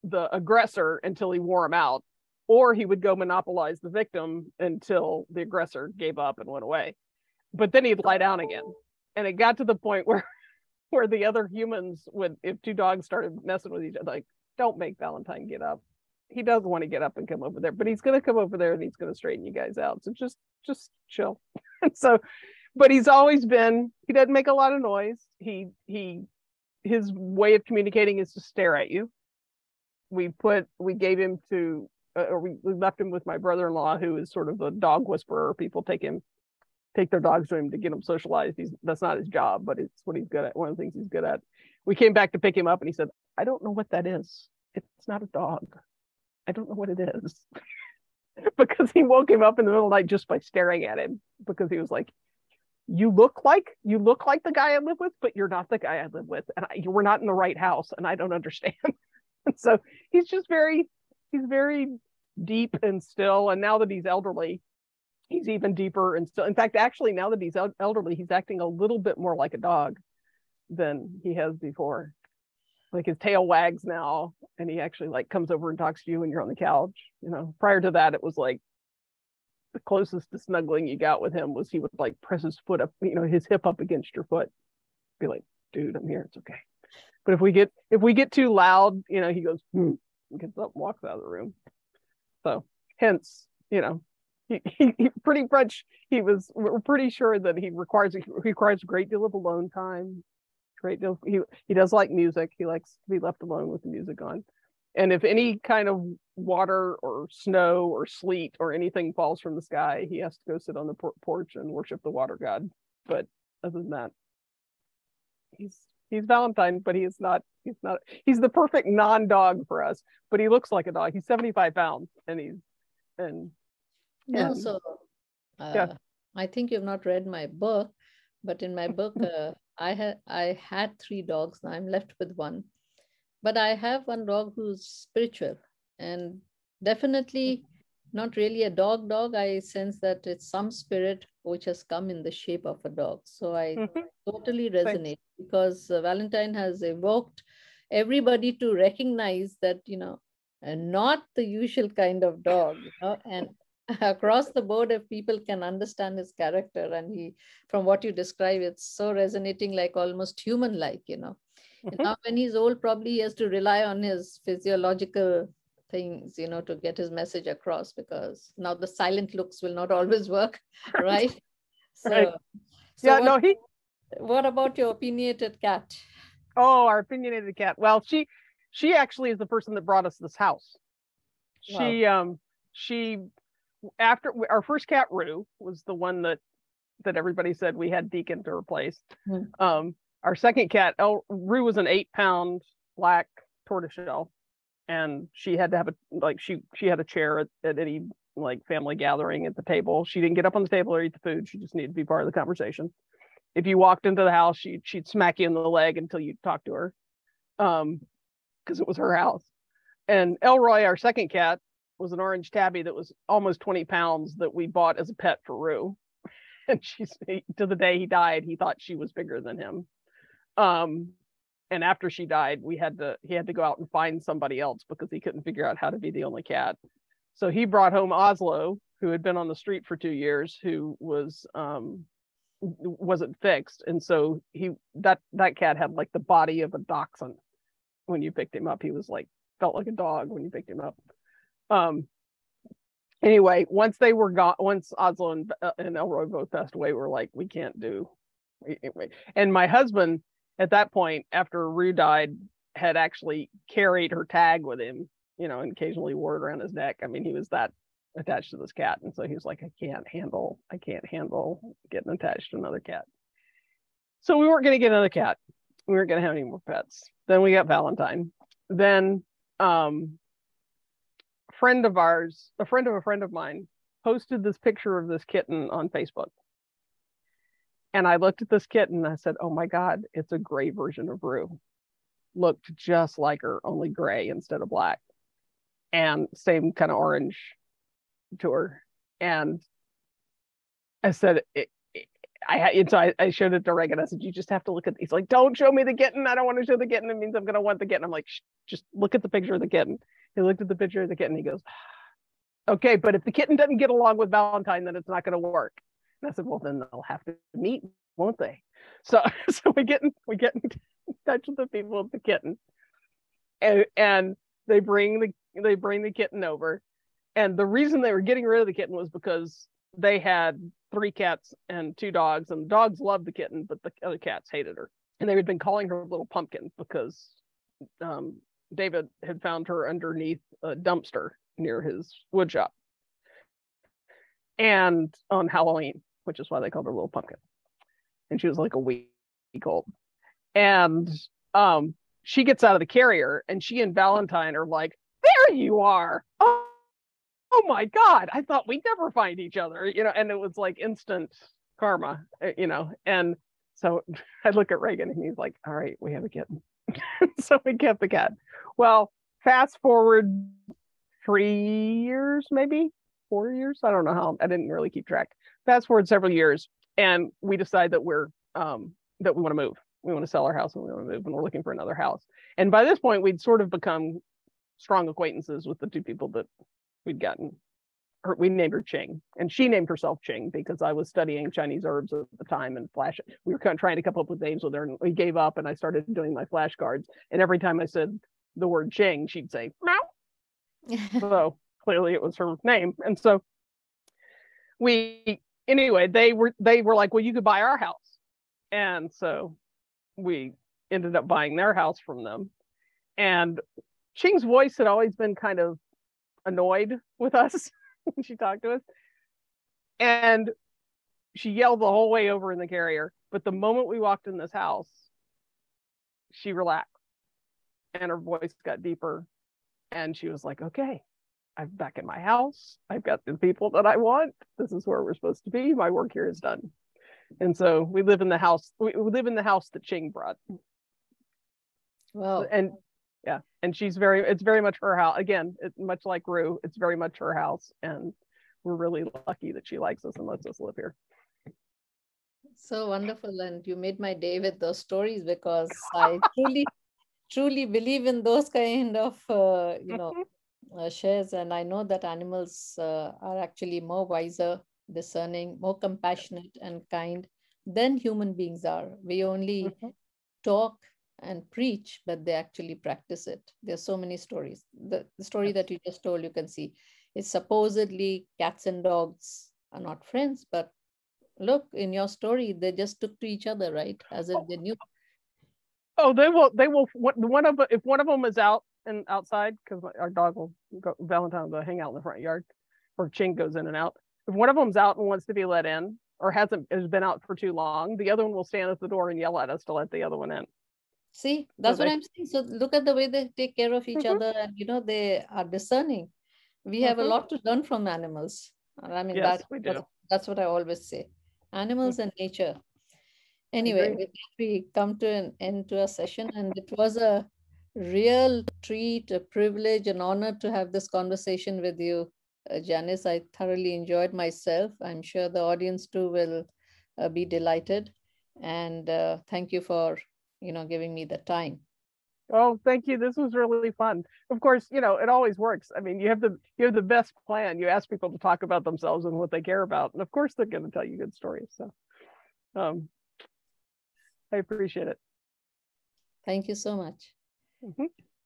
the aggressor until he wore him out, or he would go monopolize the victim until the aggressor gave up and went away. But then he'd lie down again. And it got to the point *laughs* where where the other humans would if two dogs started messing with each other, like, don't make Valentine get up he does want to get up and come over there, but he's going to come over there and he's going to straighten you guys out. So just just chill. *laughs* so, but he's always been. He doesn't make a lot of noise. He he his way of communicating is to stare at you. We put we gave him to uh, or we, left him with my brother-in-law who is sort of a dog whisperer. People take him take their dogs to him to get him socialized. He's that's not his job, but it's what he's good at. One of the things he's good at. We came back to pick him up and he said, "I don't know what that is." it's not a dog. I don't know what it is. *laughs* because he woke him up in the middle of the night just by staring at him because he was like, you look like you look like the guy I live with, but you're not the guy I live with, and I, we're not in the right house, and I don't *laughs* understand. and so he's just very, he's very deep and still. And now that he's elderly, he's even deeper and still. In fact, actually, now that he's el- elderly, he's acting a little bit more like a dog than he has before. Like his tail wags now, and he actually like comes over and talks to you when you're on the couch. You know, prior to that, it was like the closest to snuggling you got with him was he would like press his foot up, you know, his hip up against your foot, be like, "Dude, I'm here. It's okay." But if we get if we get too loud, you know, he goes, hmm, gets up, walks out of the room. So, hence, you know, he, he, he pretty much he was. We're pretty sure that he requires he requires a great deal of alone time. Great deal. He he does like music. He likes to be left alone with the music on. And if any kind of water or snow or sleet or anything falls from the sky, he has to go sit on the por- porch and worship the water god. But other than that, he's he's Valentine, but he is not. He's not. He's the perfect non-dog for us. But he looks like a dog. He's seventy-five pounds, and he's and and- so uh, Yeah. I think you've not read my book, but in my *laughs* book, uh, I had I had three dogs. Now I'm left with one, but I have one dog who's spiritual and definitely not really a dog. Dog. I sense that it's some spirit which has come in the shape of a dog. So I Mhm. totally resonate because uh, Valentine has evoked everybody to recognize that you know, and not the usual kind of dog, you know, and *laughs* across the board if people can understand his character and he from what you describe it's so resonating like almost human like you know And Mhm. now when he's old probably he has to rely on his physiological things you know to get his message across because now the silent looks will not always work *laughs* right so, Right. so yeah, what, no, he what about your opinionated cat Oh, our opinionated cat. Well, she she actually is the person that brought us this house. She um she after our first cat Rue was the one that that everybody said we had Deacon to replace. Hmm. Um our second cat, El, Rue was an eight pound black tortoiseshell and she had to have a like she she had a chair at, at any like family gathering at the table. She didn't get up on the table or eat the food. She just needed to be part of the conversation. If you walked into the house, she she'd smack you in the leg until you talked to her. Um, because it was her house. And Elroy, our second cat, was an orange tabby that was almost 20 pounds that we bought as a pet for Rue. *laughs* And she's to the day he died, he thought she was bigger than him. Um, and after she died, we had to he had to go out and find somebody else because he couldn't figure out how to be the only cat. So he brought home Oslo, who had been on the street for two years, who was um wasn't fixed. And so he that that cat had like the body of a dachshund when you picked him up. He was like felt like a dog when you picked him up. Um anyway, once they were gone, once Oslo and, uh, and Elroy both passed away, we're like, we can't do. And my husband, at that point, after Rue died, had actually carried her tag with him, you know, and occasionally wore it around his neck. I mean, he was that attached to this cat, and so he was like, I can't handle, I can't handle getting attached to another cat. So we weren't going to get another cat. We weren't going to have any more pets. Then we got Valentine. Then um friend of ours, a friend of a friend of mine, posted this picture of this kitten on Facebook. And I looked at this kitten and I said, Oh my God, it's a gray version of Rue. Looked just like her, only gray instead of black. And same kind of orange to her. And I said, it, I had, so I, I showed it to Reagan. I said, You just have to look at, he's like, Don't show me the kitten. I don't want to show the kitten. It means I'm going to want the kitten. I'm like, Just look at the picture of the kitten. He looked at the picture of the kitten. He goes, Okay, but if the kitten doesn't get along with Valentine, then it's not going to work. I said, Well, then they'll have to meet, won't they? So, *laughs* so we get in, we get in *laughs* touch with the people with the kitten, and and they bring the they bring the kitten over, and the reason they were getting rid of the kitten was because they had three cats and two dogs, and the dogs loved the kitten, but the other cats hated her, and they had been calling her little pumpkin because um, David had found her underneath a dumpster near his wood shop, and on Halloween, which is why they called her little pumpkin, and she was like a week old, and um, she gets out of the carrier and she and Valentine are like, there you are. Oh, oh my God. I thought we'd never find each other, you know, and it was like instant karma, uh, you know. And so *laughs* I look at Reagan and he's like, all right, we have a kitten. *laughs* so we kept the cat. Well, fast forward three years, maybe four years. I don't know how I didn't really keep track. Fast forward several years, and we decide that we're um, that we want to move. We want to sell our house and we want to move, and we're looking for another house. And by this point, we'd sort of become strong acquaintances with the two people that we'd gotten. Her, we named her Ching, and she named herself Ching because I was studying Chinese herbs at the time and flash. We were kind of trying to come up with names with her, and we gave up. And I started doing my flashcards. And every time I said the word Ching, she'd say meow. *laughs* so clearly it was her name. And so we anyway, they were they were like, well, you could buy our house. And so we ended up buying their house from them. And Ching's voice had always been kind of annoyed with us *laughs* when she talked to us. And she yelled the whole way over in the carrier. But the moment we walked in this house, she relaxed and her voice got deeper. And she was like, okay, I'm back in my house. I've got the people that I want. This is where we're supposed to be. My work here is done. And so we live in the house. We, live in the house that Ching brought. Well, And yeah, and she's very. It's very much her house. Again, it's much like Rue. It's very much her house, and we're really lucky that she likes us and lets us live here. So wonderful. And you made my day with those stories because *laughs* I truly, truly believe in those kind of, uh, you know, uh, shares. And I know that animals uh, are actually more wiser, discerning, more compassionate and kind than human beings are. We only Mhm. talk and preach, but they actually practice it. There's so many stories. The, the story that you just told, you can see, it's supposedly cats and dogs are not friends, but look in your story, they just took to each other, right? As if they knew. Oh, they will. They will. One of if one of them is out and outside because our dog will go Valentine will hang out in the front yard, or Ching goes in and out. If one of them's out and wants to be let in, or hasn't has been out for too long, the other one will stand at the door and yell at us to let the other one in. See, that's what they- I'm saying. So look at the way they take care of each Mhm. other, and you know they are discerning. We have a Mhm. lot to learn from animals. I mean, Yes, that, we that's, that's what I always say. Animals and nature. Anyway, agree. with that, we come to an end to our session, and it was a real treat, a privilege, an honor to have this conversation with you, uh, Janice. I thoroughly enjoyed myself. I'm sure the audience too will uh, be delighted. And uh, thank you for you know giving me the time. Oh, thank you. This was really fun. Of course, you know, it always works. I mean, you have the you have the best plan. You ask people to talk about themselves and what they care about, and of course they're going to tell you good stories. So, um, I appreciate it. Thank you so much. Mhm.